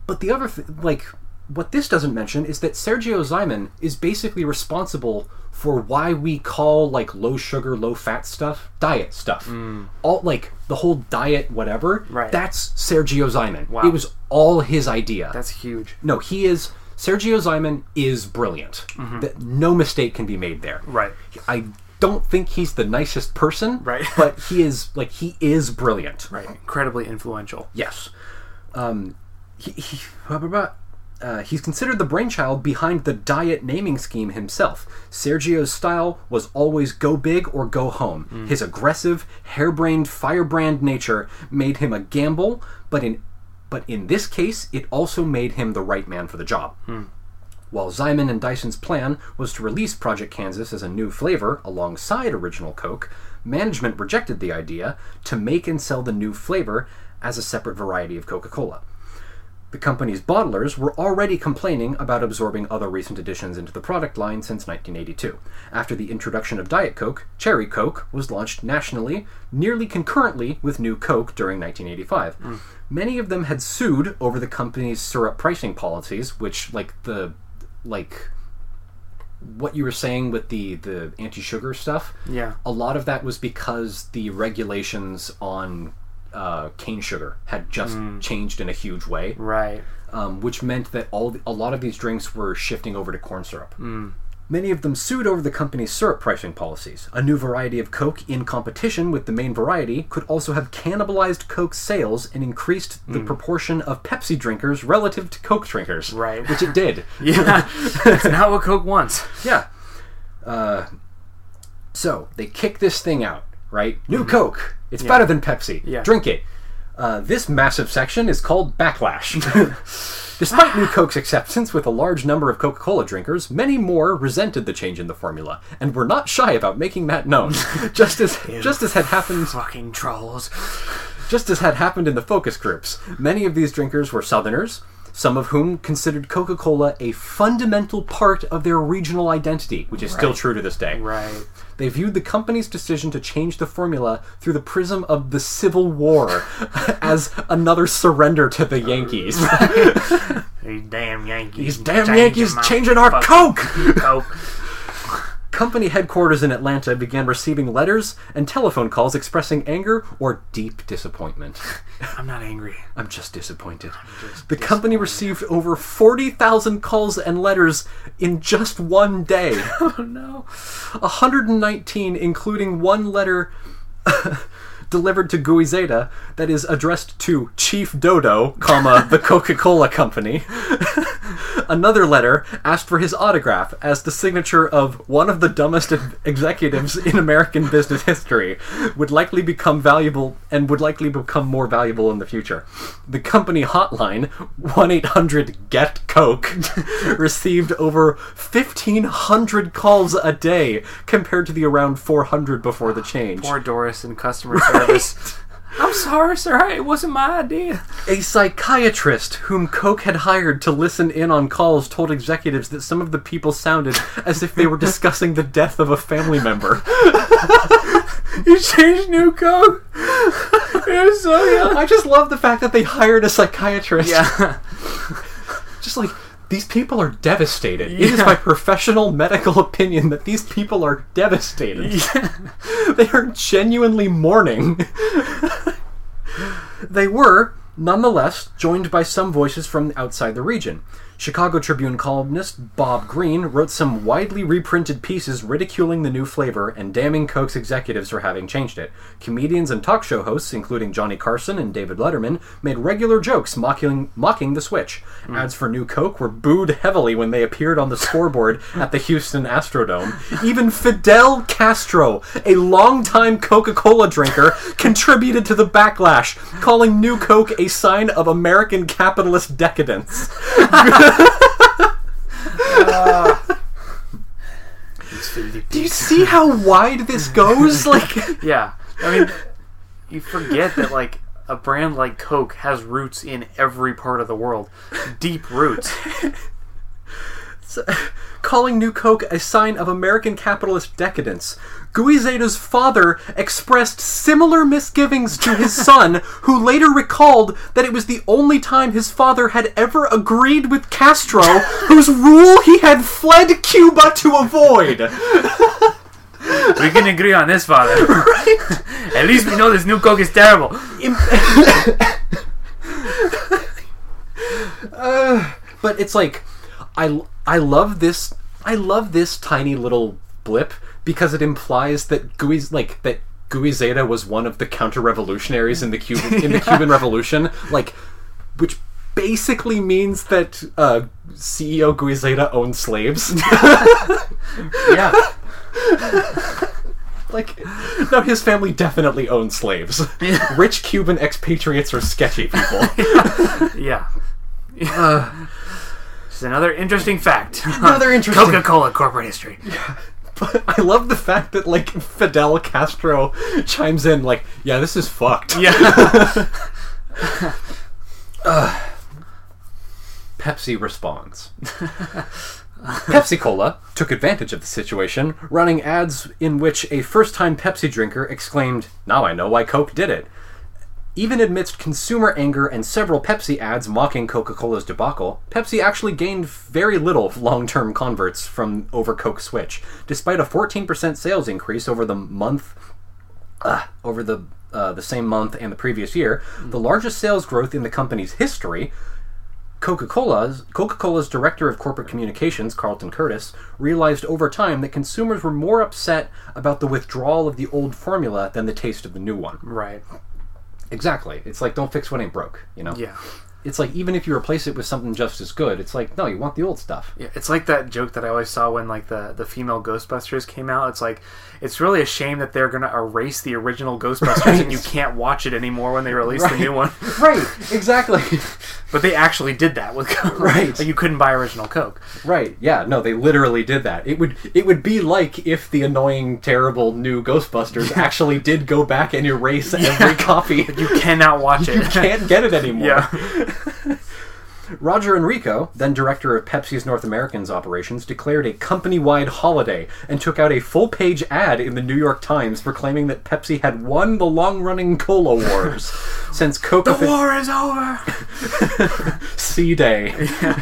But the other th- like what this doesn't mention is that Sergio Zyman is basically responsible for why we call like low sugar, low fat stuff diet stuff. All like the whole diet whatever. Right. That's Sergio Zyman. Wow. It was all his idea. That's huge. No, he is. Sergio Zyman is brilliant. That no mistake can be made there. Mm-hmm. Right. I don't think he's the nicest person. Right. but he is like he is brilliant. Right. Incredibly influential. Yes. Um, he, he, blah, blah, blah. Uh, he's considered the brainchild behind the diet naming scheme himself. Sergio's style was always go big or go home. His aggressive, harebrained, firebrand nature made him a gamble, but in but in this case, it also made him the right man for the job. While Zyman and Dyson's plan was to release Project Kansas as a new flavor alongside original Coke, management rejected the idea to make and sell the new flavor as a separate variety of Coca Cola. The company's bottlers were already complaining about absorbing other recent additions into the product line since 1982. After the introduction of Diet Coke, Cherry Coke was launched nationally nearly concurrently with New Coke during 1985. Mm. Many of them had sued over the company's syrup pricing policies, which, like the, like, what you were saying with the the anti-sugar stuff. Yeah. A lot of that was because the regulations on uh, cane sugar had just changed in a huge way Right. um, which meant that all a lot of these drinks were shifting over to corn syrup. Many of them sued over the company's syrup pricing policies. A new variety of Coke in competition with the main variety could also have cannibalized Coke's sales and increased the proportion of Pepsi drinkers relative to Coke drinkers. Right. Which it did. [laughs] Yeah. It's not what Coke wants. Yeah. Uh, so they kick this thing out, right? New Coke. It's better than Pepsi. Yeah. Drink it. Uh, this massive section is called Backlash. [laughs] [laughs] Despite New Coke's acceptance with a large number of Coca Cola drinkers, many more resented the change in the formula and were not shy about making that known. [laughs] just as just as had happened Fucking trolls. just as had happened in the focus groups, many of these drinkers were Southerners, some of whom considered Coca Cola a fundamental part of their regional identity, which is still Right. true to this day. Right. They viewed the company's decision to change the formula through the prism of the Civil War [laughs] as another surrender to the Yankees. [laughs] These damn Yankees. These damn Yankees changing our Coke! Coke. Company headquarters in Atlanta began receiving letters and telephone calls expressing anger or deep disappointment. [laughs] I'm not angry. I'm just disappointed. the company received over 40,000 calls and letters in just one day. [laughs] Oh no. 119, including one letter [laughs] delivered to Goizueta that is addressed to Chief Dodo, comma, the Coca-Cola Company. Another letter asked for his autograph as the signature of one of the dumbest executives in American business history would likely become valuable and would likely become more valuable in the future. The company hotline 1-800-GET-COKE [laughs] received over 1500 calls a day compared to the around 400 before the change. Poor Doris in customer service. I'm sorry, sir. It wasn't my idea. A psychiatrist whom Coke had hired to listen in on calls told executives that some of the people sounded as if they were discussing the death of a family member. [laughs] You changed New Coke. So young. I just love the fact that they hired a psychiatrist. Yeah. [laughs] Just like these people are devastated. It is my professional medical opinion that these people are devastated. [laughs] they are genuinely mourning. they were, nonetheless, joined by some voices from outside the region. Chicago Tribune columnist Bob Greene wrote some widely reprinted pieces ridiculing the new flavor and damning Coke's executives for having changed it. Comedians and talk show hosts, including Johnny Carson and David Letterman, made regular jokes mocking mocking the switch. Hmm. Ads for new Coke were booed heavily when they appeared on the scoreboard at the Houston Astrodome. Even Fidel Castro, a longtime Coca-Cola drinker, contributed to the backlash, calling new Coke a sign of American capitalist decadence. [laughs] [laughs] Do you see how wide this goes? [laughs] Like, Yeah. I mean, you forget that like a brand like Coke has roots in every part of the world, deep roots. [laughs] calling New Coke a sign of American capitalist decadence. Goizueta's father expressed similar misgivings to his son, who later recalled that it was the only time his father had ever agreed with Castro, whose rule he had fled Cuba to avoid. We can agree on this, father. Right? At least we know this new Coke is terrible. Uh, but it's like, I I love this. I love this tiny little blip because it implies that Guiz like that Goizueta was one of the counter-revolutionaries in the Cuban in the [laughs] Cuban Revolution, like, which basically means that uh, CEO Goizueta owned slaves. [laughs] Yeah. [laughs] like, no, his family definitely owned slaves. Rich Cuban expatriates are sketchy people. Yeah. Just another interesting fact. Another interesting- Coca-Cola corporate history. But [laughs] I love the fact that like Fidel Castro chimes in like, "Yeah, this is fucked." Yeah. [laughs] [laughs] Pepsi responds. Pepsi Cola took advantage of the situation, running ads in which a first time Pepsi drinker exclaimed, Now I know why Coke did it. Even amidst consumer anger and several Pepsi ads mocking Coca Cola's debacle, Pepsi actually gained very little [laughs] long term converts from over Coke Switch, despite a 14% sales increase over the month uh, over the uh, the same month and the previous year, the largest sales growth in the company's history. Coca-Cola's Coca-Cola's director of corporate communications, Carlton Curtis, realized over time that consumers were more upset about the withdrawal of the old formula than the taste of the new one. right. Exactly. It's like don't fix what ain't broke, you know? Yeah. It's like even if you replace it with something just as good, it's like no, you want the old stuff. Yeah, it's like that joke that I always saw when like the the female Ghostbusters came out. It's like it's really a shame that they're gonna erase the original [laughs] Ghostbusters Right. and you can't watch it anymore when they release the new one. Right, exactly. [laughs] But they actually did that with Coke. [laughs] Right. Like you couldn't buy original Coke. Right. Yeah. No, they literally did that. It would it would be like if the annoying, terrible new Ghostbusters actually did go back and erase [laughs] every copy. You cannot watch [laughs] it. You can't get it anymore. Yeah. Roger Enrico, then director of Pepsi's North Americans operations, declared a company-wide holiday and took out a full-page ad in the New York Times proclaiming that Pepsi had won the long-running cola wars [laughs] since Coke The war is over. [laughs] C Day. [laughs]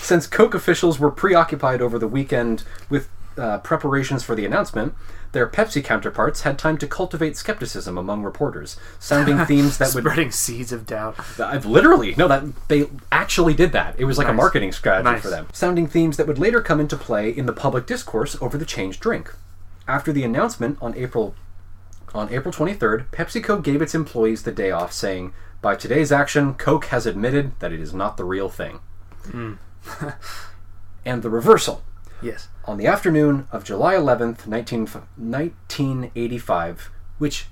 Since Coke officials were preoccupied over the weekend with uh, preparations for the announcement, their Pepsi counterparts had time to cultivate skepticism among reporters, sounding themes that [laughs] would. Spreading seeds of doubt. I've literally no, that they actually did that. It was like a marketing strategy Nice. for them, sounding themes that would later come into play in the public discourse over the changed drink. After the announcement on April on April 23rd, PepsiCo gave its employees the day off, saying, "By today's action, Coke has admitted that it is not the real thing." Hmm. [laughs] and the reversal. Yes. On the afternoon of July 11th, 19, 1985, which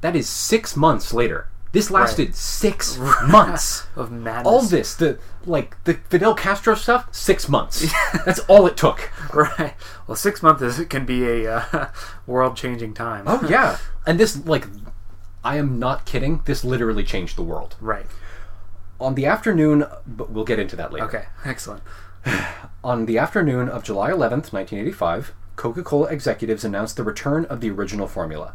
that is six months later. This lasted six [laughs] months. Of madness. All this, the like the Fidel Castro stuff, six months. [laughs] That's all it took. Right. Well, six months is, can be a uh, [laughs] world-changing time. Oh yeah, and this like, I am not kidding. This literally changed the world. Right. On the afternoon, but we'll get into that later. Okay. Excellent. [sighs] On the afternoon of July 11th, 1985, Coca Cola executives announced the return of the original formula.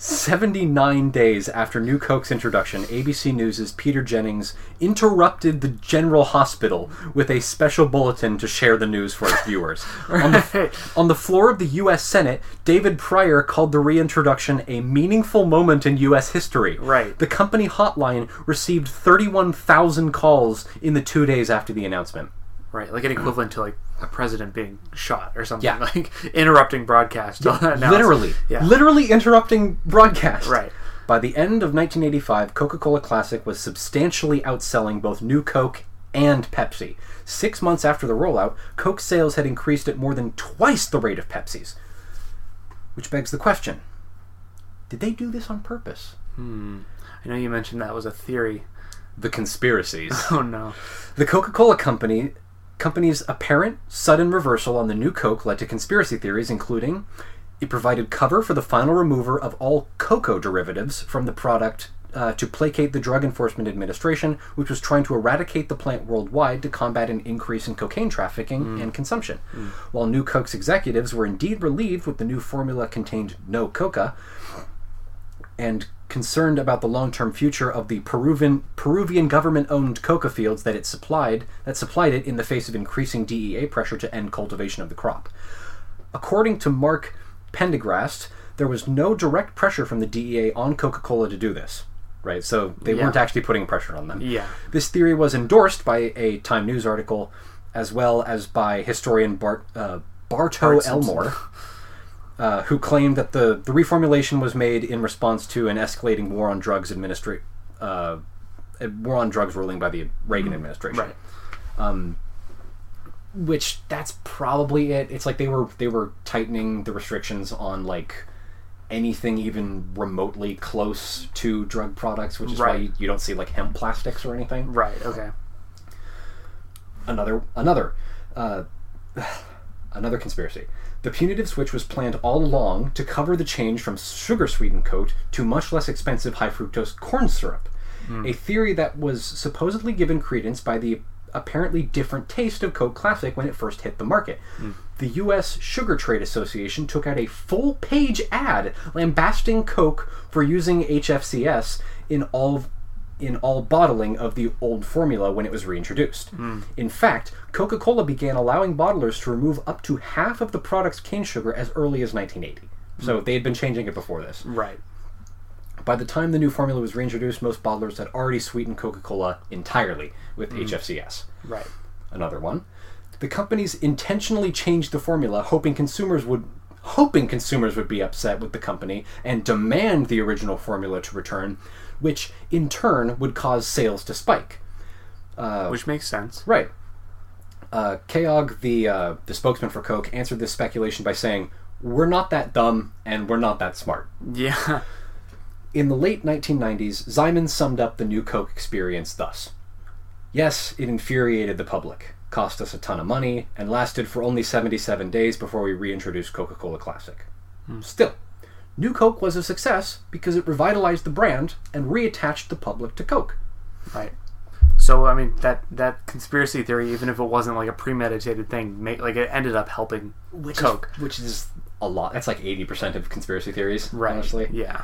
79 days after New Coke's introduction, ABC News' Peter Jennings interrupted the General Hospital with a special bulletin to share the news for its viewers. [laughs] on, the, on the floor of the U.S. Senate, David Pryor called the reintroduction a meaningful moment in U.S. history. Right. The company hotline received 31,000 calls in the two days after the announcement. Right, like an equivalent to like a president being shot or something. Yeah. Like [laughs] interrupting broadcast. announcement. literally, Yeah. literally interrupting broadcast. Right. By the end of 1985, Coca-Cola Classic was substantially outselling both New Coke and Pepsi. Six months after the rollout, Coke sales had increased at more than twice the rate of Pepsi's. Which begs the question: Did they do this on purpose? Hmm. I know you mentioned that was a theory. The conspiracies. [laughs] Oh no. The Coca-Cola Company company's apparent sudden reversal on the new Coke led to conspiracy theories, including it provided cover for the final remover of all cocoa derivatives from the product uh, to placate the Drug Enforcement Administration, which was trying to eradicate the plant worldwide to combat an increase in cocaine trafficking and consumption. While New Coke's executives were indeed relieved with the new formula contained no coca, and concerned about the long-term future of the Peruvian Peruvian government-owned coca fields that it supplied that supplied it in the face of increasing DEA pressure to end cultivation of the crop. According to Mark Pendergrast, there was no direct pressure from the DEA on Coca-Cola to do this. Right, so they Yeah. weren't actually putting pressure on them. Yeah. This theory was endorsed by a Time News article, as well as by historian Bart uh, Bartow Bart Simpson. Elmore, [laughs] uh, who claimed that the, the reformulation was made in response to an escalating war on drugs administra- uh, a war on drugs ruling by the Reagan administration. Right. Which that's probably it. It's like they were they were tightening the restrictions on like anything even remotely close to drug products, which is why Right. you, you don't see like hemp plastics or anything. Right. Okay. another another uh, [sighs] another conspiracy. The punitive switch was planned all along to cover the change from sugar sweetened Coke to much less expensive high fructose corn syrup. A theory that was supposedly given credence by the apparently different taste of Coke Classic when it first hit the market. The U.S. Sugar Trade Association took out a full page ad lambasting Coke for using HFCS in all in all bottling of the old formula when it was reintroduced. Hmm. In fact, Coca Cola began allowing bottlers to remove up to half of the product's cane sugar as early as 1980. So hmm. they had been changing it before this. Right. By the time the new formula was reintroduced, most bottlers had already sweetened Coca Cola entirely with hmm. HFCS. Right. Another one. The companies intentionally changed the formula, hoping consumers would hoping consumers would be upset with the company and demand the original formula to return, which in turn would cause sales to spike. Which makes sense. Right. Uh, the uh, the spokesman for Coke, answered this speculation by saying, "We're not that dumb, and we're not that smart." Yeah. In the late 1990s, Zyman summed up the new Coke experience thus Yes, it infuriated the public, cost us a ton of money, and lasted for only 77 days before we reintroduced Coca Cola Classic. Still, New Coke was a success because it revitalized the brand and reattached the public to Coke. Right. So I mean that that conspiracy theory, even if it wasn't like a premeditated thing, ma- like it ended up helping Coke. Is, which is a lot. That's like 80% of conspiracy theories, right. honestly. Yeah.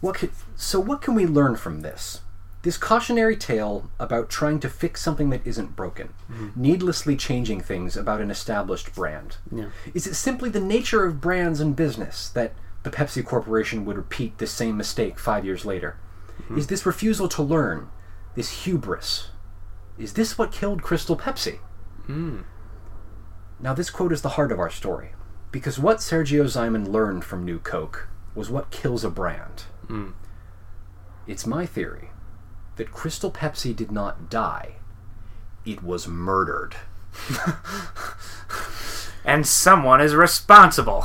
What could, so what can we learn from this? This cautionary tale about trying to fix something that isn't broken, mm-hmm. needlessly changing things about an established brand. Yeah. Is it simply the nature of brands and business that the Pepsi Corporation would repeat the same mistake five years later? Mm-hmm. Is this refusal to learn, this hubris, is this what killed Crystal Pepsi? Mm. Now, this quote is the heart of our story, because what Sergio Zyman learned from New Coke was what kills a brand. Mm. It's my theory that Crystal Pepsi did not die, it was murdered. [laughs] And someone is responsible.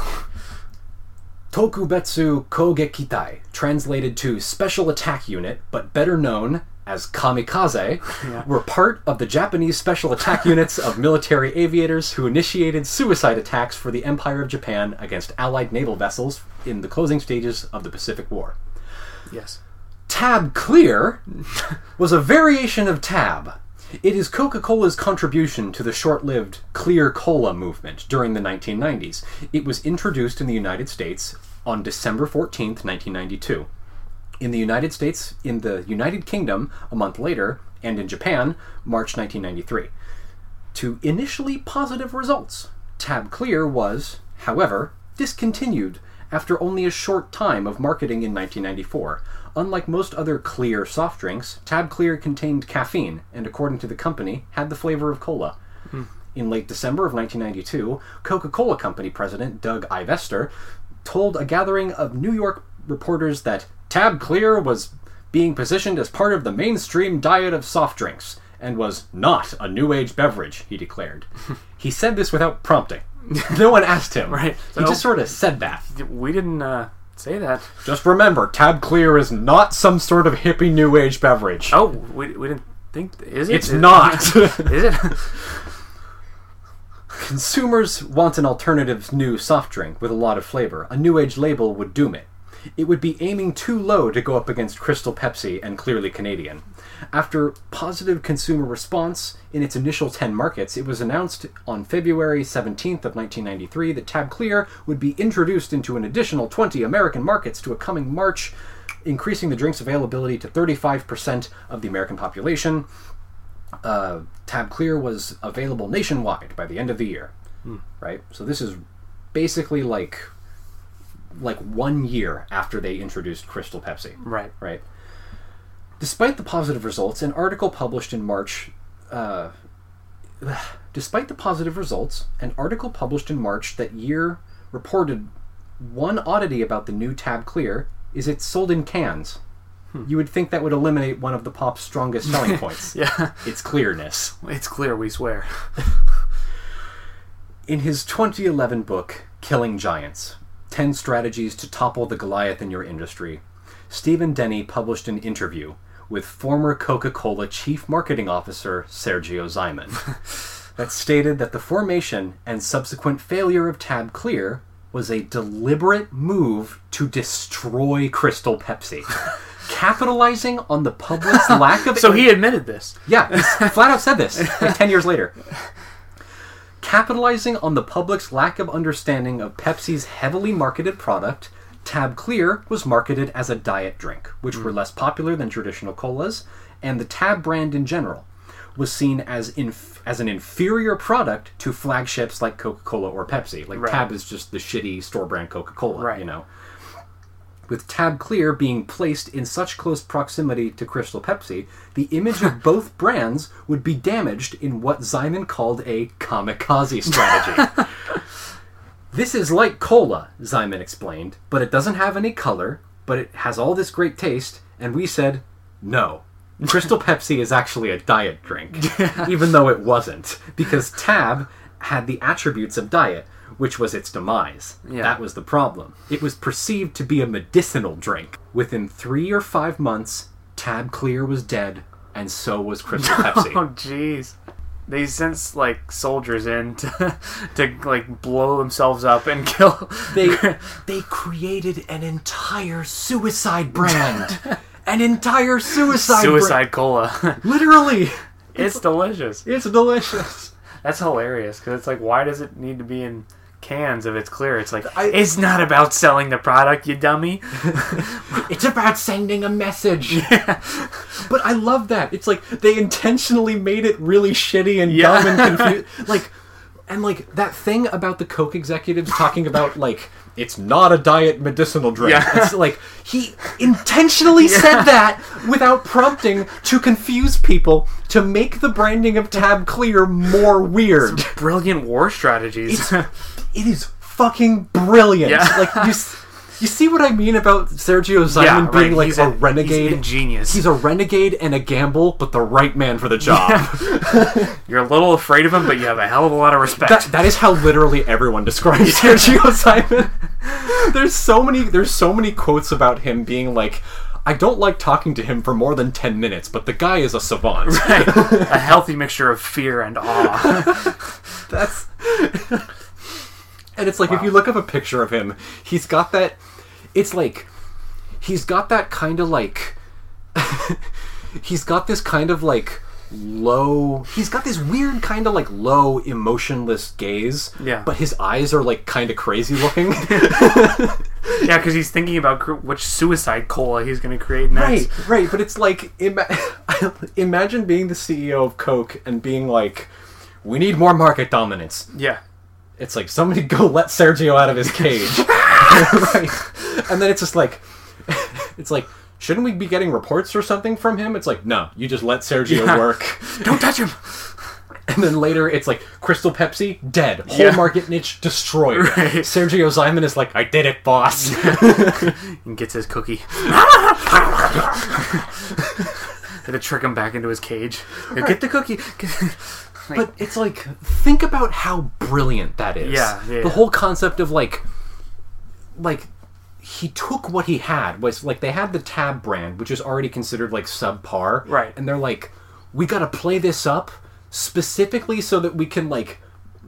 Tokubetsu Kogekitai, translated to Special Attack Unit, but better known as Kamikaze, [laughs] were part of the Japanese special attack units of military aviators who initiated suicide attacks for the Empire of Japan against Allied naval vessels in the closing stages of the Pacific War. Yes. Tab Clear [laughs] was a variation of Tab. It is Coca Cola's contribution to the short lived Clear Cola movement during the 1990s. It was introduced in the United States on December 14th, 1992. In the United States, in the United Kingdom, a month later, and in Japan, March 1993. To initially positive results, Tab Clear was, however, discontinued after only a short time of marketing in 1994. Unlike most other clear soft drinks, Tab Clear contained caffeine and, according to the company, had the flavor of cola. In late December of 1992, Coca Cola Company president Doug Ivester told a gathering of New York reporters that Tab Clear was being positioned as part of the mainstream diet of soft drinks and was not a new age beverage, he declared. [laughs] he said this without prompting. [laughs] No one asked him. Right. He just sort of said that. We didn't uh, say that. Just remember, Tab Clear is not some sort of hippie new age beverage. Oh, we, we didn't think. Is it? It's Is- not. [laughs] is it? [laughs] Consumers want an alternative new soft drink with a lot of flavor. A new age label would doom it. It would be aiming too low to go up against Crystal Pepsi and Clearly Canadian. After positive consumer response in its initial 10 markets, it was announced on February 17th of 1993 that Tab Clear would be introduced into an additional 20 American markets to a coming March, increasing the drink's availability to 35% of the American population uh, Tab Clear was available nationwide by the end of the year. Right? So this is basically like like one year after they introduced Crystal Pepsi. right. Right? Despite the positive results, an article published in March uh, despite the positive results, an article published in March that year reported one oddity about the new Tab Clear is it's sold in cans. You would think that would eliminate one of the pop's strongest selling [laughs] points. Yeah. Its clearness. It's clear. We swear. [laughs] In his 2011 book, Killing Giants 10 Strategies to Topple the Goliath in Your Industry, Stephen Denny published an interview with former Coca Cola Chief Marketing Officer Sergio Zyman [laughs] that stated that the formation and subsequent failure of Tab Clear was a deliberate move to destroy Crystal Pepsi. [laughs] Capitalizing on the public's [laughs] lack of So he admitted this. yeah, he flat out said this like 10 years later. Capitalizing on the public's lack of understanding of Pepsi's heavily marketed product, Tab Clear was marketed as a diet drink, which were hmm. less popular than traditional colas, and the Tab brand in general was seen as inf- as an inferior product to flagships like Coca-Cola or Pepsi. Like Right. Tab is just the shitty store brand Coca-Cola, Right. you know with Tab Clear being placed in such close proximity to Crystal Pepsi, the image of [laughs] both brands would be damaged in what Zyman called a kamikaze strategy. [laughs] this is like cola, Zyman explained, but it doesn't have any color, but it has all this great taste, and we said, no. Crystal Pepsi is actually a diet drink, [laughs] even though it wasn't, because Tab had the attributes of diet, which was its demise. Yeah. That was the problem. It was perceived to be a medicinal drink. Within three or five months, Tab Clear was dead, and so was Crystal [laughs] Pepsi. Oh, jeez. They sent like soldiers in to, [laughs] to like blow themselves up and [laughs] kill. They [laughs] they created an entire suicide brand. an entire suicide suicide cola. Literally. it's delicious. It's delicious. That's hilarious because it's like, why does it need to be in cans if it's clear? It's like I- it's not about selling the product, you dummy. [laughs] [laughs] It's about sending a message. But I love that. It's like they intentionally made it really shitty and Yeah. dumb and confused. [laughs] like, and like that thing about the Coke executives talking about like it's not a diet medicinal drink. Yeah. It's like he intentionally said that without prompting to confuse people to make the branding of Tab Clear more weird. Brilliant war strategies. It is fucking brilliant. Yeah. Like you, you see what I mean about Sergio Zyman yeah, being right. like he's a, renegade. He's ingenious. He's a renegade and a gamble, but the right man for the job. [laughs] [laughs] You're a little afraid of him, but you have a hell of a lot of respect. That, that is how literally everyone describes [laughs] Sergio Zyman. There's so many there's so many quotes about him being like I don't like talking to him for more than 10 minutes, but the guy is a savant. Right. a healthy mixture of fear and awe. That's And it's like if you look up a picture of him, he's got that it's like he's got that kind of like [laughs] he's got this kind of like low. He's got this weird kind of like low emotionless gaze. Yeah. But his eyes are like kind of crazy looking. [laughs] Yeah, because he's thinking about cr- which suicide cola he's going to create next. right, right. But it's like ima- [laughs] imagine being the CEO of Coke and being like, "We need more market dominance." Yeah. It's like somebody [laughs] go let Sergio out of his cage. [laughs] right. And then it's just like [laughs] it's like shouldn't we be getting reports or something from him? It's like, no, you just let Sergio Yeah. work. Don't touch him. And then later it's like Crystal Pepsi, dead. Whole Yeah. market niche destroyed. Right. Sergio Zyman is like, I did it, boss. And gets his cookie. Had to trick him back into his cage. Now Get the cookie. But it's like think about how brilliant that is. Yeah, yeah, The yeah. whole concept of like like he took what he had was like they had the tab brand which is already considered like subpar Right. and they're like we got to play this up specifically so that we can like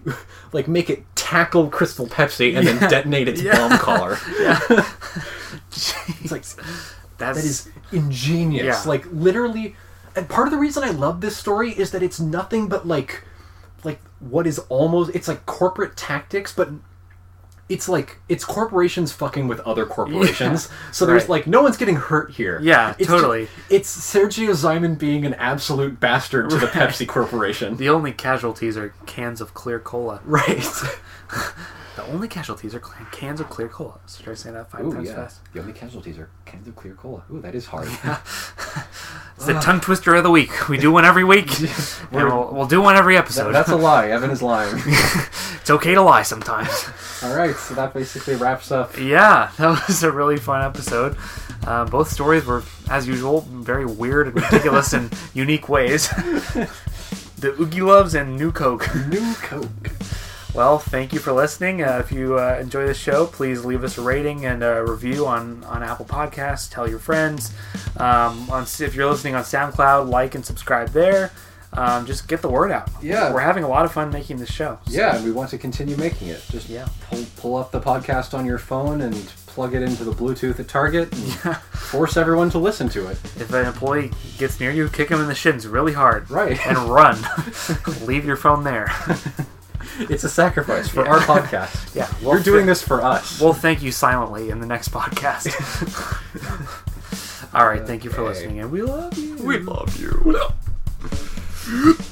[laughs] like make it tackle crystal pepsi and then detonate its Yeah. bomb collar [laughs] [laughs] it's like that's that is ingenious. Yeah. Like literally, and part of the reason I love this story is that it's nothing but like, like what is almost it's like corporate tactics, but it's like it's corporations fucking with other corporations. [laughs] So there's Right. like no one's getting hurt here. Yeah, It's totally. ju- it's Sergio Zyman being an absolute bastard to the Pepsi Corporation. the only casualties are cans of clear cola. [laughs] right. [laughs] The only casualties are cans of clear cola. So try to say that five times fast. The only casualties are cans of clear cola. Ooh, that is hard. It's the tongue twister of the week. We do one every week, [laughs] and we'll, we'll do one every episode. That's a lie. Evan is lying. [laughs] it's okay to lie sometimes. [laughs] All right, so that basically wraps up Yeah, that was a really fun episode. Uh, both stories were, as usual, very weird and ridiculous in unique ways. the Oogieloves and New Coke. New Coke. Well, thank you for listening. Uh, if you uh, enjoy this show, please leave us a rating and a review on, on Apple Podcasts. Tell your friends. Um, on, if you're listening on SoundCloud, like and subscribe there. Um, just get the word out. Yeah. We're having a lot of fun making this show. so- Yeah, and we want to continue making it. Just Yeah. pull, pull up the podcast on your phone and plug it into the Bluetooth at Target and [laughs] force everyone to listen to it. If an employee gets near you, kick him in the shins really hard. Right. And run. [laughs] [laughs] Leave your phone there. It's a sacrifice for our podcast. [laughs] Yeah. You're doing this for us. We'll thank you silently in the next podcast. [laughs] [laughs] All right. Thank you for listening, and we love you. we love you.